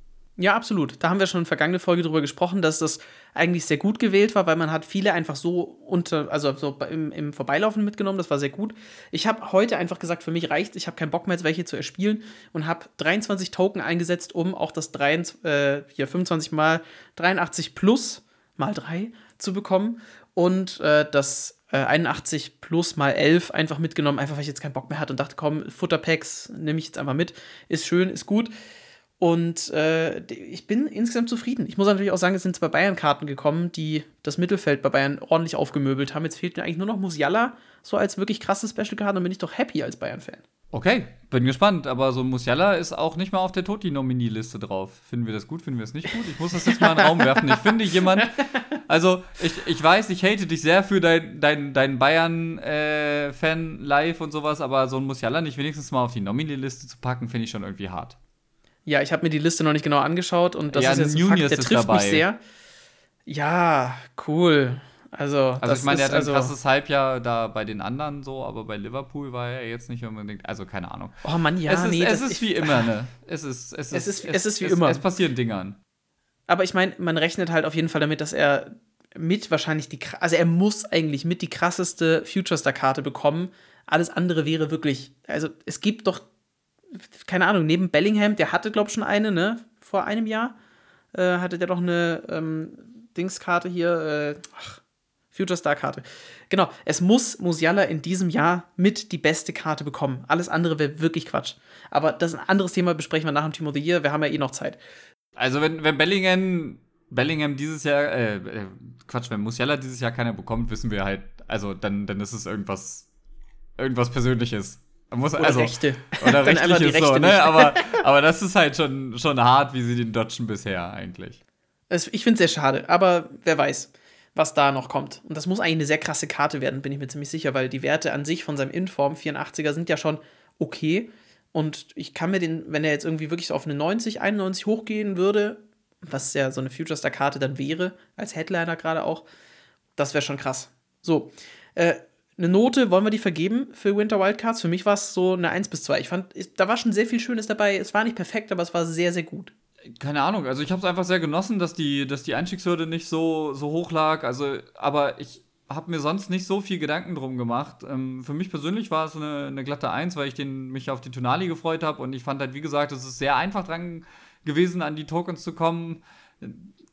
Ja, absolut. Da haben wir schon in vergangene Folge drüber gesprochen, dass das eigentlich sehr gut gewählt war, weil man hat viele einfach so unter, also so im, im Vorbeilaufen mitgenommen. Das war sehr gut. Ich habe heute einfach gesagt, für mich reicht Ich habe keinen Bock mehr, jetzt welche zu erspielen und habe 23 Token eingesetzt, um auch das 23, äh, hier 25 mal 83 plus mal 3 zu bekommen und äh, das äh, 81 plus mal 11 einfach mitgenommen, einfach weil ich jetzt keinen Bock mehr hatte und dachte, komm, Futterpacks nehme ich jetzt einfach mit. Ist schön, ist gut. Und äh, ich bin insgesamt zufrieden. Ich muss natürlich auch sagen, es sind zwei Bayern-Karten gekommen, die das Mittelfeld bei Bayern ordentlich aufgemöbelt haben. Jetzt fehlt mir eigentlich nur noch Musiala, so als wirklich krasse Special-Karte, dann bin ich doch happy als Bayern-Fan. Okay, bin gespannt, aber so Musiala ist auch nicht mal auf der Toti-Nominee-Liste drauf. Finden wir das gut, finden wir es nicht gut? Ich muss das jetzt mal in den Raum werfen. Ich finde jemand, also ich, ich weiß, ich hate dich sehr für dein, dein, dein Bayern-Fan äh, und sowas, aber so ein Musiala nicht wenigstens mal auf die Nominee-Liste zu packen, finde ich schon irgendwie hart. Ja, ich habe mir die Liste noch nicht genau angeschaut und das Ja, ist jetzt ein Fakt, der trifft dabei. mich sehr. Ja, cool. Also, Also ich meine, der ist hat ein also, krasses Halbjahr da bei den anderen so, aber bei Liverpool war er jetzt nicht unbedingt, also keine Ahnung. Oh Mann, ja, es ist, nee, es ist ich- wie immer, ne? Es ist, es ist, Es ist- es ist wie immer. Es passieren Dingern. Aber ich meine, man rechnet halt auf jeden Fall damit, dass er mit wahrscheinlich die, also er muss eigentlich mit die krasseste Future Star Karte bekommen. Alles andere wäre wirklich, also es gibt doch, keine Ahnung, neben Bellingham, der hatte glaube ich schon eine, ne, vor einem Jahr, äh, hatte der doch eine ähm, Dingskarte hier, äh, ach, Future Star Karte. Genau, es muss Musiala in diesem Jahr mit die beste Karte bekommen. Alles andere wäre wirklich Quatsch. Aber das ist ein anderes Thema, besprechen wir nach dem Team of the Year. Wir haben ja eh noch Zeit. Also wenn, wenn Bellingham, Bellingham dieses Jahr, äh, äh, Quatsch, wenn Musiala dieses Jahr keiner bekommt, wissen wir halt, also dann, dann ist es irgendwas, irgendwas Persönliches. Muss, Oder also, Rechte. Oder rechtlich ist so, ne? nicht. Aber, aber das ist halt schon, schon hart, wie sie den dodgen bisher eigentlich. Es, ich finde es sehr schade, aber wer weiß, was da noch kommt. Und das muss eigentlich eine sehr krasse Karte werden, bin ich mir ziemlich sicher, weil die Werte an sich von seinem Inform 84er sind ja schon okay. Und ich kann mir den, wenn er jetzt irgendwie wirklich so auf eine 90, 91 hochgehen würde, was ja so eine Future Star Karte dann wäre, als Headliner gerade auch, das wäre schon krass. So, äh, eine Note, wollen wir die vergeben für Winter Wildcards? Für mich war es so eine 1 bis 2. Ich fand, da war schon sehr viel Schönes dabei. Es war nicht perfekt, aber es war sehr, sehr gut. Keine Ahnung, also ich habe es einfach sehr genossen, dass die, dass die Einstiegshürde nicht so, so hoch lag. Also, aber ich habe mir sonst nicht so viel Gedanken drum gemacht. Ähm, für mich persönlich war es eine, eine glatte Eins, weil ich den, mich auf die Tonali gefreut habe und ich fand halt, wie gesagt, es ist sehr einfach dran gewesen, an die Tokens zu kommen.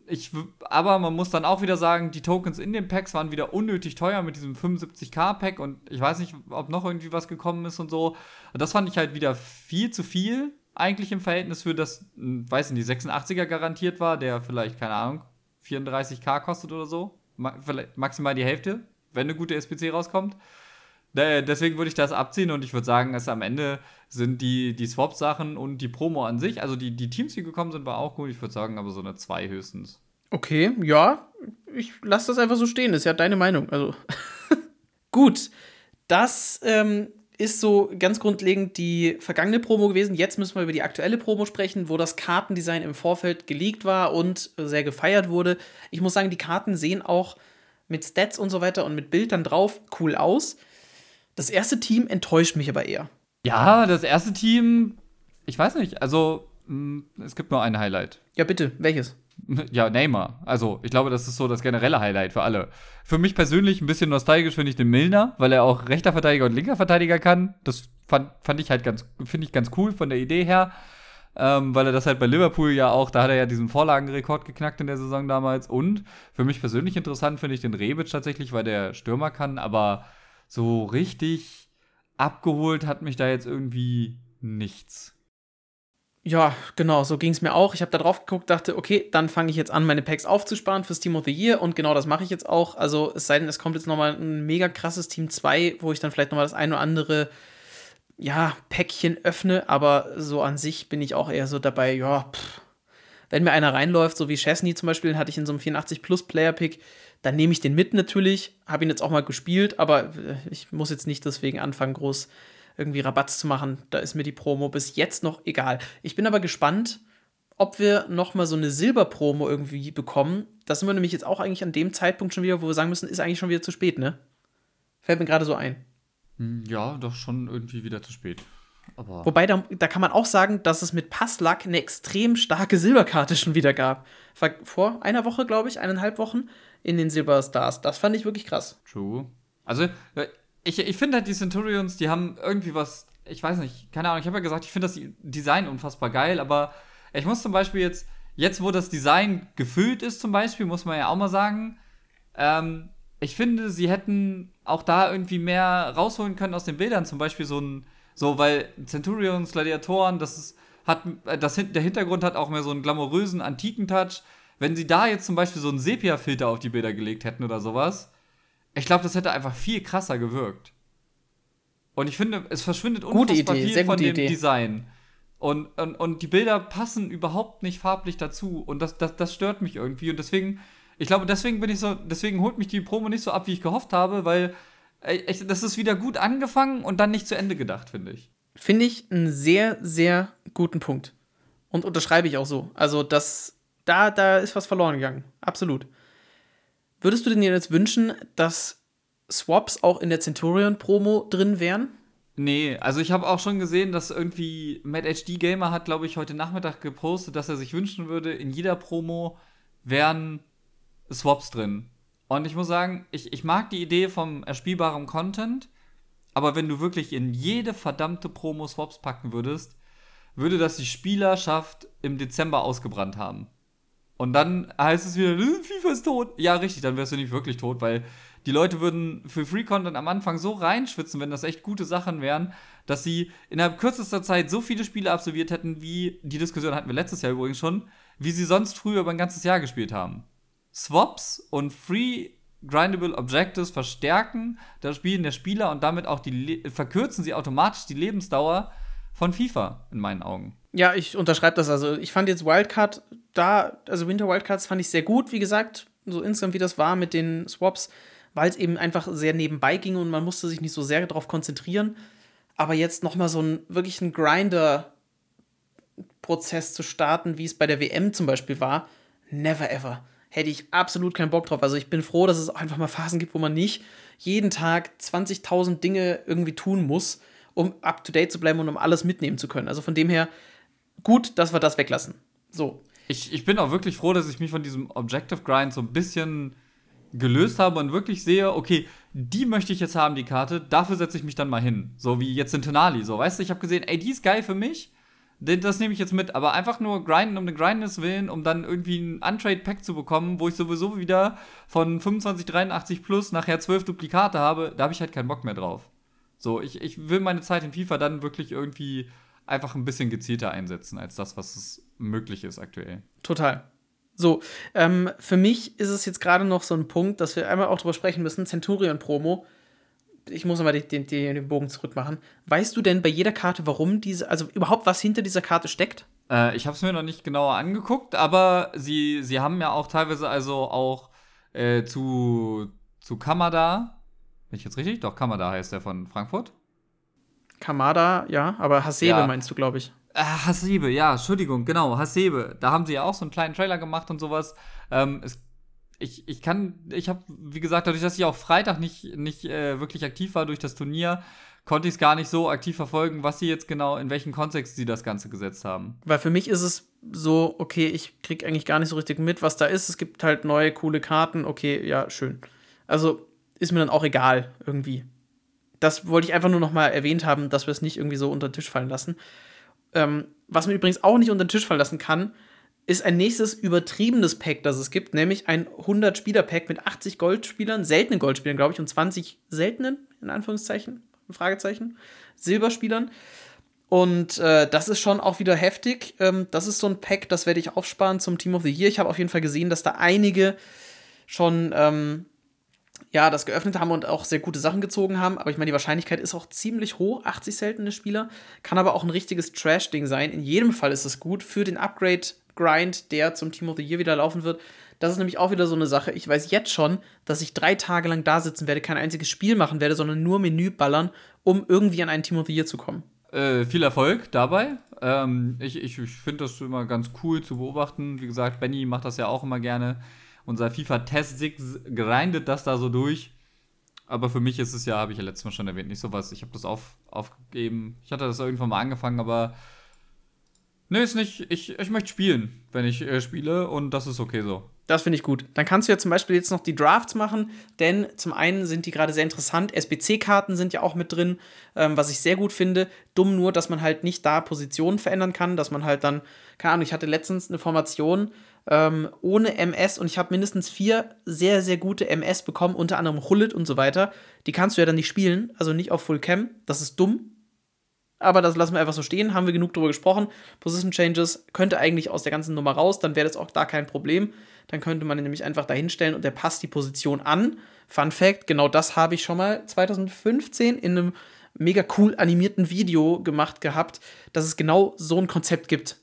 Ich, aber man muss dann auch wieder sagen, die Tokens in den Packs waren wieder unnötig teuer mit diesem 75k-Pack und ich weiß nicht, ob noch irgendwie was gekommen ist und so. Das fand ich halt wieder viel zu viel, eigentlich im Verhältnis für das, hm, weiß nicht, die 86er garantiert war, der vielleicht, keine Ahnung, 34k kostet oder so. Ma vielleicht maximal die Hälfte, wenn eine gute SPC rauskommt. Deswegen würde ich das abziehen und ich würde sagen, dass am Ende sind die, die Swap-Sachen und die Promo an sich, also die, die Teams, die gekommen sind, war auch gut. Ich würde sagen, aber so eine 2 höchstens. Okay, ja, ich lasse das einfach so stehen. ist ja deine Meinung. Also gut, das ähm, ist so ganz grundlegend die vergangene Promo gewesen. Jetzt müssen wir über die aktuelle Promo sprechen, wo das Kartendesign im Vorfeld geleakt war und sehr gefeiert wurde. Ich muss sagen, die Karten sehen auch mit Stats und so weiter und mit Bildern drauf cool aus. Das erste Team enttäuscht mich aber eher. Ja, das erste Team, ich weiß nicht, also mh, es gibt nur ein Highlight. Ja, bitte, welches? Ja, Neymar. Also, ich glaube, das ist so das generelle Highlight für alle. Für mich persönlich ein bisschen nostalgisch finde ich den Milner, weil er auch rechter Verteidiger und linker Verteidiger kann. Das fand, fand ich halt ganz, finde ich ganz cool von der Idee her. Ähm, weil er das halt bei Liverpool ja auch, da hat er ja diesen Vorlagenrekord geknackt in der Saison damals. Und für mich persönlich interessant finde ich den Rebic tatsächlich, weil der Stürmer kann, aber so richtig abgeholt hat mich da jetzt irgendwie nichts. Ja, genau, so ging es mir auch. Ich habe da drauf geguckt, dachte, okay, dann fange ich jetzt an, meine Packs aufzusparen fürs Team of the Year und genau das mache ich jetzt auch. Also es sei denn, es kommt jetzt nochmal ein mega krasses Team 2, wo ich dann vielleicht nochmal das ein oder andere, ja, Päckchen öffne, aber so an sich bin ich auch eher so dabei, ja, pff. Wenn mir einer reinläuft, so wie Chesney zum Beispiel, den hatte ich in so einem 84-Plus-Player-Pick, dann nehme ich den mit natürlich, habe ihn jetzt auch mal gespielt, aber äh, ich muss jetzt nicht deswegen anfangen, groß irgendwie Rabatz zu machen. Da ist mir die Promo bis jetzt noch egal. Ich bin aber gespannt, ob wir noch mal so eine Silber-Promo irgendwie bekommen. Da sind wir nämlich jetzt auch eigentlich an dem Zeitpunkt schon wieder, wo wir sagen müssen, ist eigentlich schon wieder zu spät, ne? Fällt mir gerade so ein. Hm, Ja, doch schon irgendwie wieder zu spät. Aber Wobei, da, da kann man auch sagen, dass es mit Passlack eine extrem starke Silberkarte schon wieder gab. Vor einer Woche, glaube ich, eineinhalb Wochen in den Silber Stars. Das fand ich wirklich krass. True. Also, äh, ich, ich finde halt die Centurions, die haben irgendwie was, ich weiß nicht, keine Ahnung, ich habe ja gesagt, ich finde das Design unfassbar geil, aber ich muss zum Beispiel jetzt, jetzt wo das Design gefüllt ist zum Beispiel, muss man ja auch mal sagen, ähm, ich finde, sie hätten auch da irgendwie mehr rausholen können aus den Bildern, zum Beispiel so ein, so, weil Centurions, Gladiatoren, das ist, hat, das, der Hintergrund hat auch mehr so einen glamourösen, antiken Touch. Wenn sie da jetzt zum Beispiel so einen Sepia-Filter auf die Bilder gelegt hätten oder sowas, ich glaube, das hätte einfach viel krasser gewirkt. Und ich finde, es verschwindet unfassbar Idee, viel von gute dem Idee. Design. Und, und, und die Bilder passen überhaupt nicht farblich dazu. Und das, das, das stört mich irgendwie. Und deswegen, ich glaube, deswegen bin ich so, deswegen holt mich die Promo nicht so ab, wie ich gehofft habe, weil ich, das ist wieder gut angefangen und dann nicht zu Ende gedacht, finde ich. Finde ich einen sehr, sehr guten Punkt. Und unterschreibe ich auch so. Also, das, da, da ist was verloren gegangen. Absolut. Würdest du dir jetzt wünschen, dass Swaps auch in der Centurion-Promo drin wären? Nee, also ich habe auch schon gesehen, dass irgendwie Mad HD Gamer hat, glaube ich, heute Nachmittag gepostet, dass er sich wünschen würde, in jeder Promo wären Swaps drin. Und ich muss sagen, ich, ich mag die Idee vom erspielbaren Content, aber wenn du wirklich in jede verdammte Promo Swaps packen würdest, würde das die Spielerschaft im Dezember ausgebrannt haben. Und dann heißt es wieder, "Äh, FIFA ist tot. Ja, richtig, dann wärst du nicht wirklich tot, weil die Leute würden für Free Content am Anfang so reinschwitzen, wenn das echt gute Sachen wären, dass sie innerhalb kürzester Zeit so viele Spiele absolviert hätten, wie die Diskussion hatten wir letztes Jahr übrigens schon, wie sie sonst früher über ein ganzes Jahr gespielt haben. Swaps und Free Grindable Objectives verstärken das Spielen der Spieler und damit auch die Le verkürzen sie automatisch die Lebensdauer von FIFA in meinen Augen. Ja, ich unterschreibe das. Also, ich fand jetzt Wildcard da, also Winter Wildcards fand ich sehr gut, wie gesagt, so insgesamt wie das war mit den Swaps, weil es eben einfach sehr nebenbei ging und man musste sich nicht so sehr darauf konzentrieren. Aber jetzt nochmal so einen wirklich einen Grinder-Prozess zu starten, wie es bei der WM zum Beispiel war, never ever. Hätte ich absolut keinen Bock drauf. Also ich bin froh, dass es einfach mal Phasen gibt, wo man nicht jeden Tag 20.000 Dinge irgendwie tun muss, um up to date zu bleiben und um alles mitnehmen zu können. Also von dem her, gut, dass wir das weglassen. So. Ich, ich bin auch wirklich froh, dass ich mich von diesem Objective Grind so ein bisschen gelöst habe und wirklich sehe, okay, die möchte ich jetzt haben, die Karte, dafür setze ich mich dann mal hin. So wie jetzt in Tenali. So, weißt du, ich habe gesehen, ey, die ist geil für mich. Das nehme ich jetzt mit, aber einfach nur grinden um den Grindes willen, um dann irgendwie ein Untrade-Pack zu bekommen, wo ich sowieso wieder von 25, 83 plus nachher 12 Duplikate habe, da habe ich halt keinen Bock mehr drauf. So, ich, ich will meine Zeit in FIFA dann wirklich irgendwie einfach ein bisschen gezielter einsetzen, als das, was es möglich ist aktuell. Total. So, ähm, für mich ist es jetzt gerade noch so ein Punkt, dass wir einmal auch drüber sprechen müssen, Centurion-Promo. Ich muss mal den, den, den Bogen zurückmachen. Weißt du denn bei jeder Karte, warum diese, also überhaupt was hinter dieser Karte steckt? Äh, ich habe es mir noch nicht genauer angeguckt, aber sie, sie haben ja auch teilweise also auch äh, zu, zu Kamada, bin ich jetzt richtig? Doch, Kamada heißt der von Frankfurt. Kamada, ja, aber Hasebe Ja. meinst du, glaube ich. Ah, Hasebe, ja, Entschuldigung, genau, Hasebe. Da haben sie ja auch so einen kleinen Trailer gemacht und sowas. Ähm, es, ich, ich kann, ich habe, wie gesagt, dadurch, dass ich auch Freitag nicht, nicht äh, wirklich aktiv war durch das Turnier, konnte ich es gar nicht so aktiv verfolgen, was sie jetzt genau, in welchen Kontext sie das Ganze gesetzt haben. Weil für mich ist es so, okay, ich krieg eigentlich gar nicht so richtig mit, was da ist. Es gibt halt neue, coole Karten, okay, ja, schön. Also ist mir dann auch egal, irgendwie. Das wollte ich einfach nur noch mal erwähnt haben, dass wir es nicht irgendwie so unter den Tisch fallen lassen. Ähm, was man übrigens auch nicht unter den Tisch fallen lassen kann, ist ein nächstes übertriebenes Pack, das es gibt, nämlich ein 100-Spieler-Pack mit 80 Goldspielern, seltenen Goldspielern, glaube ich, und 20 seltenen, in Anführungszeichen, Fragezeichen, Silberspielern. Und äh, das ist schon auch wieder heftig. Ähm, das ist so ein Pack, das werde ich aufsparen zum Team of the Year. Ich habe auf jeden Fall gesehen, dass da einige schon ähm, ja, das geöffnet haben und auch sehr gute Sachen gezogen haben. Aber ich meine, die Wahrscheinlichkeit ist auch ziemlich hoch. 80 seltene Spieler. Kann aber auch ein richtiges Trash-Ding sein. In jedem Fall ist es gut für den Upgrade-Grind, der zum Team of the Year wieder laufen wird. Das ist nämlich auch wieder so eine Sache. Ich weiß jetzt schon, dass ich drei Tage lang da sitzen werde, kein einziges Spiel machen werde, sondern nur Menü ballern, um irgendwie an ein Team of the Year zu kommen. Äh, viel Erfolg dabei. Ähm, ich ich, ich finde das immer ganz cool zu beobachten. Wie gesagt, Benny macht das ja auch immer gerne. Unser FIFA-Test grindet das da so durch. Aber für mich ist es ja, habe ich ja letztes Mal schon erwähnt, nicht sowas. Ich habe das auf, aufgegeben. Ich hatte das irgendwann mal angefangen, aber nee, ist nicht. Ich, ich möchte spielen, wenn ich äh, spiele und das ist okay so. Das finde ich gut. Dann kannst du ja zum Beispiel jetzt noch die Drafts machen, denn zum einen sind die gerade sehr interessant. SBC-Karten sind ja auch mit drin, ähm, was ich sehr gut finde. Dumm nur, dass man halt nicht da Positionen verändern kann, dass man halt dann, keine Ahnung, ich hatte letztens eine Formation ähm, ohne MS und ich habe mindestens vier sehr, sehr gute MS bekommen, unter anderem Hullet und so weiter. Die kannst du ja dann nicht spielen, also nicht auf Full Cam. Das ist dumm. Aber das lassen wir einfach so stehen, haben wir genug drüber gesprochen. Position Changes könnte eigentlich aus der ganzen Nummer raus, dann wäre das auch da kein Problem. Dann könnte man ihn nämlich einfach dahinstellen und der passt die Position an. Fun Fact: genau das habe ich schon mal 2015 in einem mega cool animierten Video gemacht gehabt, dass es genau so ein Konzept gibt.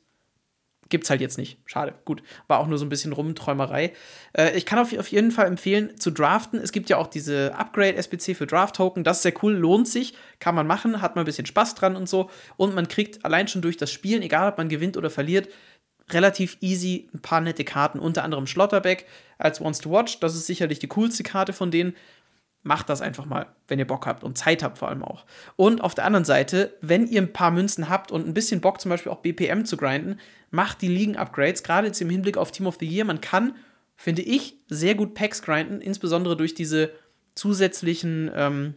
Gibt's halt jetzt nicht. Schade. Gut. War auch nur so ein bisschen Rumträumerei. Äh, ich kann auf, auf jeden Fall empfehlen, zu draften. Es gibt ja auch diese Upgrade-SBC für Draft-Token. Das ist sehr cool, lohnt sich. Kann man machen, hat man ein bisschen Spaß dran und so. Und man kriegt allein schon durch das Spielen, egal ob man gewinnt oder verliert, relativ easy ein paar nette Karten, unter anderem Schlotterbeck als Wants to Watch. Das ist sicherlich die coolste Karte von denen. Macht das einfach mal, wenn ihr Bock habt und Zeit habt vor allem auch. Und auf der anderen Seite, wenn ihr ein paar Münzen habt und ein bisschen Bock zum Beispiel auch BPM zu grinden, macht die Ligen-Upgrades, gerade jetzt im Hinblick auf Team of the Year. Man kann, finde ich, sehr gut Packs grinden, insbesondere durch diese zusätzlichen ähm,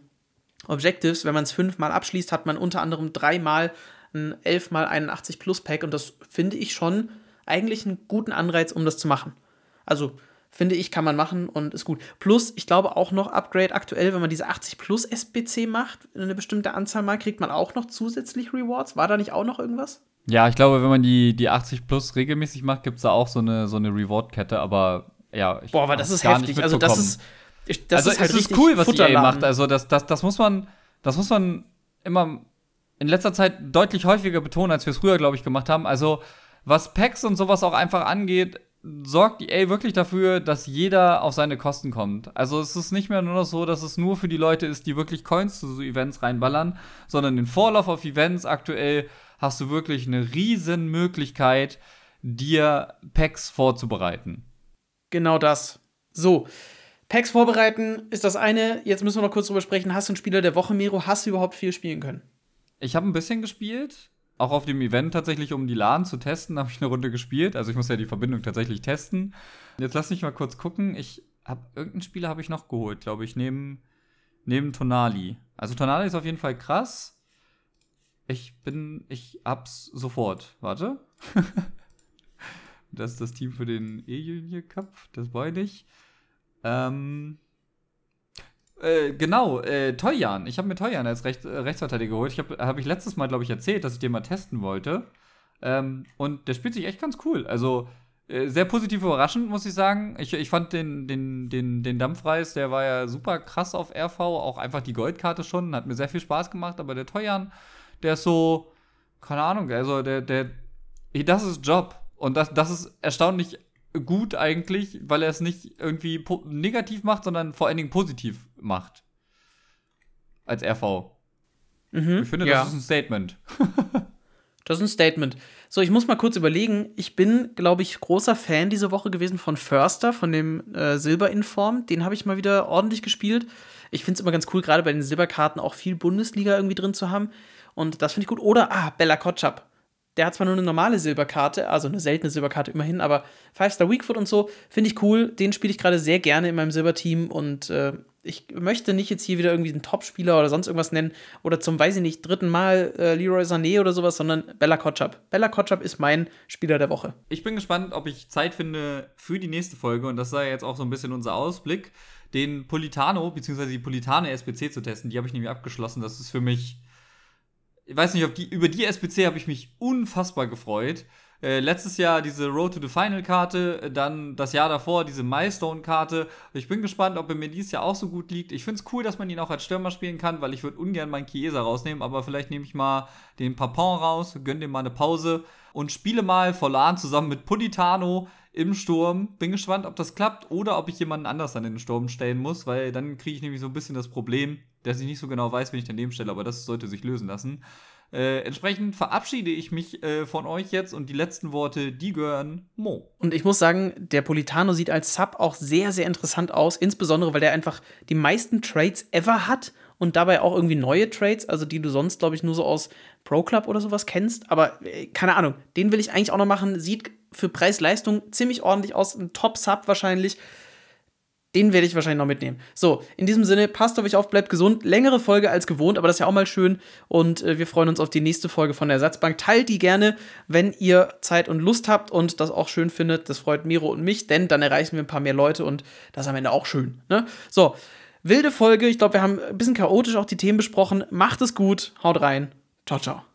Objectives. Wenn man es fünfmal abschließt, hat man unter anderem dreimal ein 11 mal 81 Plus Pack und das finde ich schon eigentlich einen guten Anreiz, um das zu machen. Also finde ich, kann man machen und ist gut. Plus, ich glaube auch noch Upgrade aktuell, wenn man diese 80 Plus SBC macht, eine bestimmte Anzahl mal, kriegt man auch noch zusätzlich Rewards. War da nicht auch noch irgendwas? Ja, ich glaube, wenn man die, die 80 Plus regelmäßig macht, gibt es da auch so eine, so eine Reward-Kette, aber ja, ich Boah, aber das ist heftig. Also, das ist. Ich, das also, ist halt es ist cool, was EA macht. Also, das, das, das muss man, das muss man immer in letzter Zeit deutlich häufiger betonen, als wir es früher, glaube ich, gemacht haben. Also, was Packs und sowas auch einfach angeht, sorgt EA wirklich dafür, dass jeder auf seine Kosten kommt. Also es ist nicht mehr nur noch so, dass es nur für die Leute ist, die wirklich Coins zu so Events reinballern, sondern den Vorlauf auf Events aktuell hast du wirklich eine riesen Möglichkeit, dir Packs vorzubereiten. Genau das. So, Packs vorbereiten ist das eine. Jetzt müssen wir noch kurz drüber sprechen. Hast du einen Spieler der Woche, Miro? Hast du überhaupt viel spielen können? Ich habe ein bisschen gespielt. Auch auf dem Event tatsächlich, um die LAN zu testen, habe ich eine Runde gespielt. Also ich muss ja die Verbindung tatsächlich testen. Jetzt lass mich mal kurz gucken. Ich habe irgendeinen Spieler habe ich noch geholt, glaube ich, neben, neben Tonali. Also Tonali ist auf jeden Fall krass. Ich bin, ich hab's sofort. Warte. das ist das Team für den E-Junior Cup. Das war ich. Ähm, äh, genau, äh, Toyan. Ich habe mir Toyan als Recht, äh, Rechtsverteidiger geholt. Ich habe hab ich letztes Mal, glaube ich, erzählt, dass ich den mal testen wollte. Ähm, und der spielt sich echt ganz cool. Also äh, sehr positiv überraschend, muss ich sagen. Ich, ich fand den, den, den, den Dampfreis, der war ja super krass auf RV. Auch einfach die Goldkarte schon. Hat mir sehr viel Spaß gemacht. Aber der Toyan, der ist so, keine Ahnung, also der, der, das ist Job. Und das, das ist erstaunlich gut eigentlich, weil er es nicht irgendwie negativ macht, sondern vor allen Dingen positiv macht. Als RV. Mhm, ich finde, ja. das ist ein Statement. das ist ein Statement. So, ich muss mal kurz überlegen. Ich bin, glaube ich, großer Fan diese Woche gewesen von Förster, von dem äh, Silberinform. Den habe ich mal wieder ordentlich gespielt. Ich finde es immer ganz cool, gerade bei den Silberkarten auch viel Bundesliga irgendwie drin zu haben. Und das finde ich gut. Oder, ah, Bella Kotschap. Der hat zwar nur eine normale Silberkarte, also eine seltene Silberkarte immerhin, aber Five Star Weakfoot und so finde ich cool. Den spiele ich gerade sehr gerne in meinem Silberteam und äh, ich möchte nicht jetzt hier wieder irgendwie einen Topspieler oder sonst irgendwas nennen oder zum, weiß ich nicht, dritten Mal äh, Leroy Sané oder sowas, sondern Bella Kotschap. Bella Kotschap ist mein Spieler der Woche. Ich bin gespannt, ob ich Zeit finde für die nächste Folge und das sei jetzt auch so ein bisschen unser Ausblick, den Politano bzw. die Politane SBC zu testen. Die habe ich nämlich abgeschlossen. Das ist für mich ich weiß nicht, die, über die SBC habe ich mich unfassbar gefreut. Äh, letztes Jahr diese Road to the Final Karte, äh, dann das Jahr davor diese Milestone Karte. Ich bin gespannt, ob er mir dieses Jahr auch so gut liegt. Ich finde es cool, dass man ihn auch als Stürmer spielen kann, weil ich würde ungern meinen Chiesa rausnehmen, aber vielleicht nehme ich mal den Papon raus, gönne dem mal eine Pause und spiele mal Volan zusammen mit Politano im Sturm. Bin gespannt, ob das klappt oder ob ich jemanden anders an den Sturm stellen muss, weil dann kriege ich nämlich so ein bisschen das Problem, dass ich nicht so genau weiß, wen ich daneben stelle, aber das sollte sich lösen lassen. Äh, entsprechend verabschiede ich mich äh, von euch jetzt und die letzten Worte, die gehören Mo. Und ich muss sagen, der Politano sieht als Sub auch sehr, sehr interessant aus, insbesondere weil der einfach die meisten Trades ever hat und dabei auch irgendwie neue Trades, also die du sonst, glaube ich, nur so aus Pro Club oder sowas kennst. Aber äh, keine Ahnung, den will ich eigentlich auch noch machen. Sieht für Preis-Leistung ziemlich ordentlich aus, ein Top-Sub wahrscheinlich. Den werde ich wahrscheinlich noch mitnehmen. So, in diesem Sinne, passt auf euch auf, bleibt gesund. Längere Folge als gewohnt, aber das ist ja auch mal schön. Und äh, wir freuen uns auf die nächste Folge von der Ersatzbank. Teilt die gerne, wenn ihr Zeit und Lust habt und das auch schön findet. Das freut Miro und mich, denn dann erreichen wir ein paar mehr Leute und das ist am Ende auch schön. Ne? So, wilde Folge. Ich glaube, wir haben ein bisschen chaotisch auch die Themen besprochen. Macht es gut, haut rein. Ciao, ciao.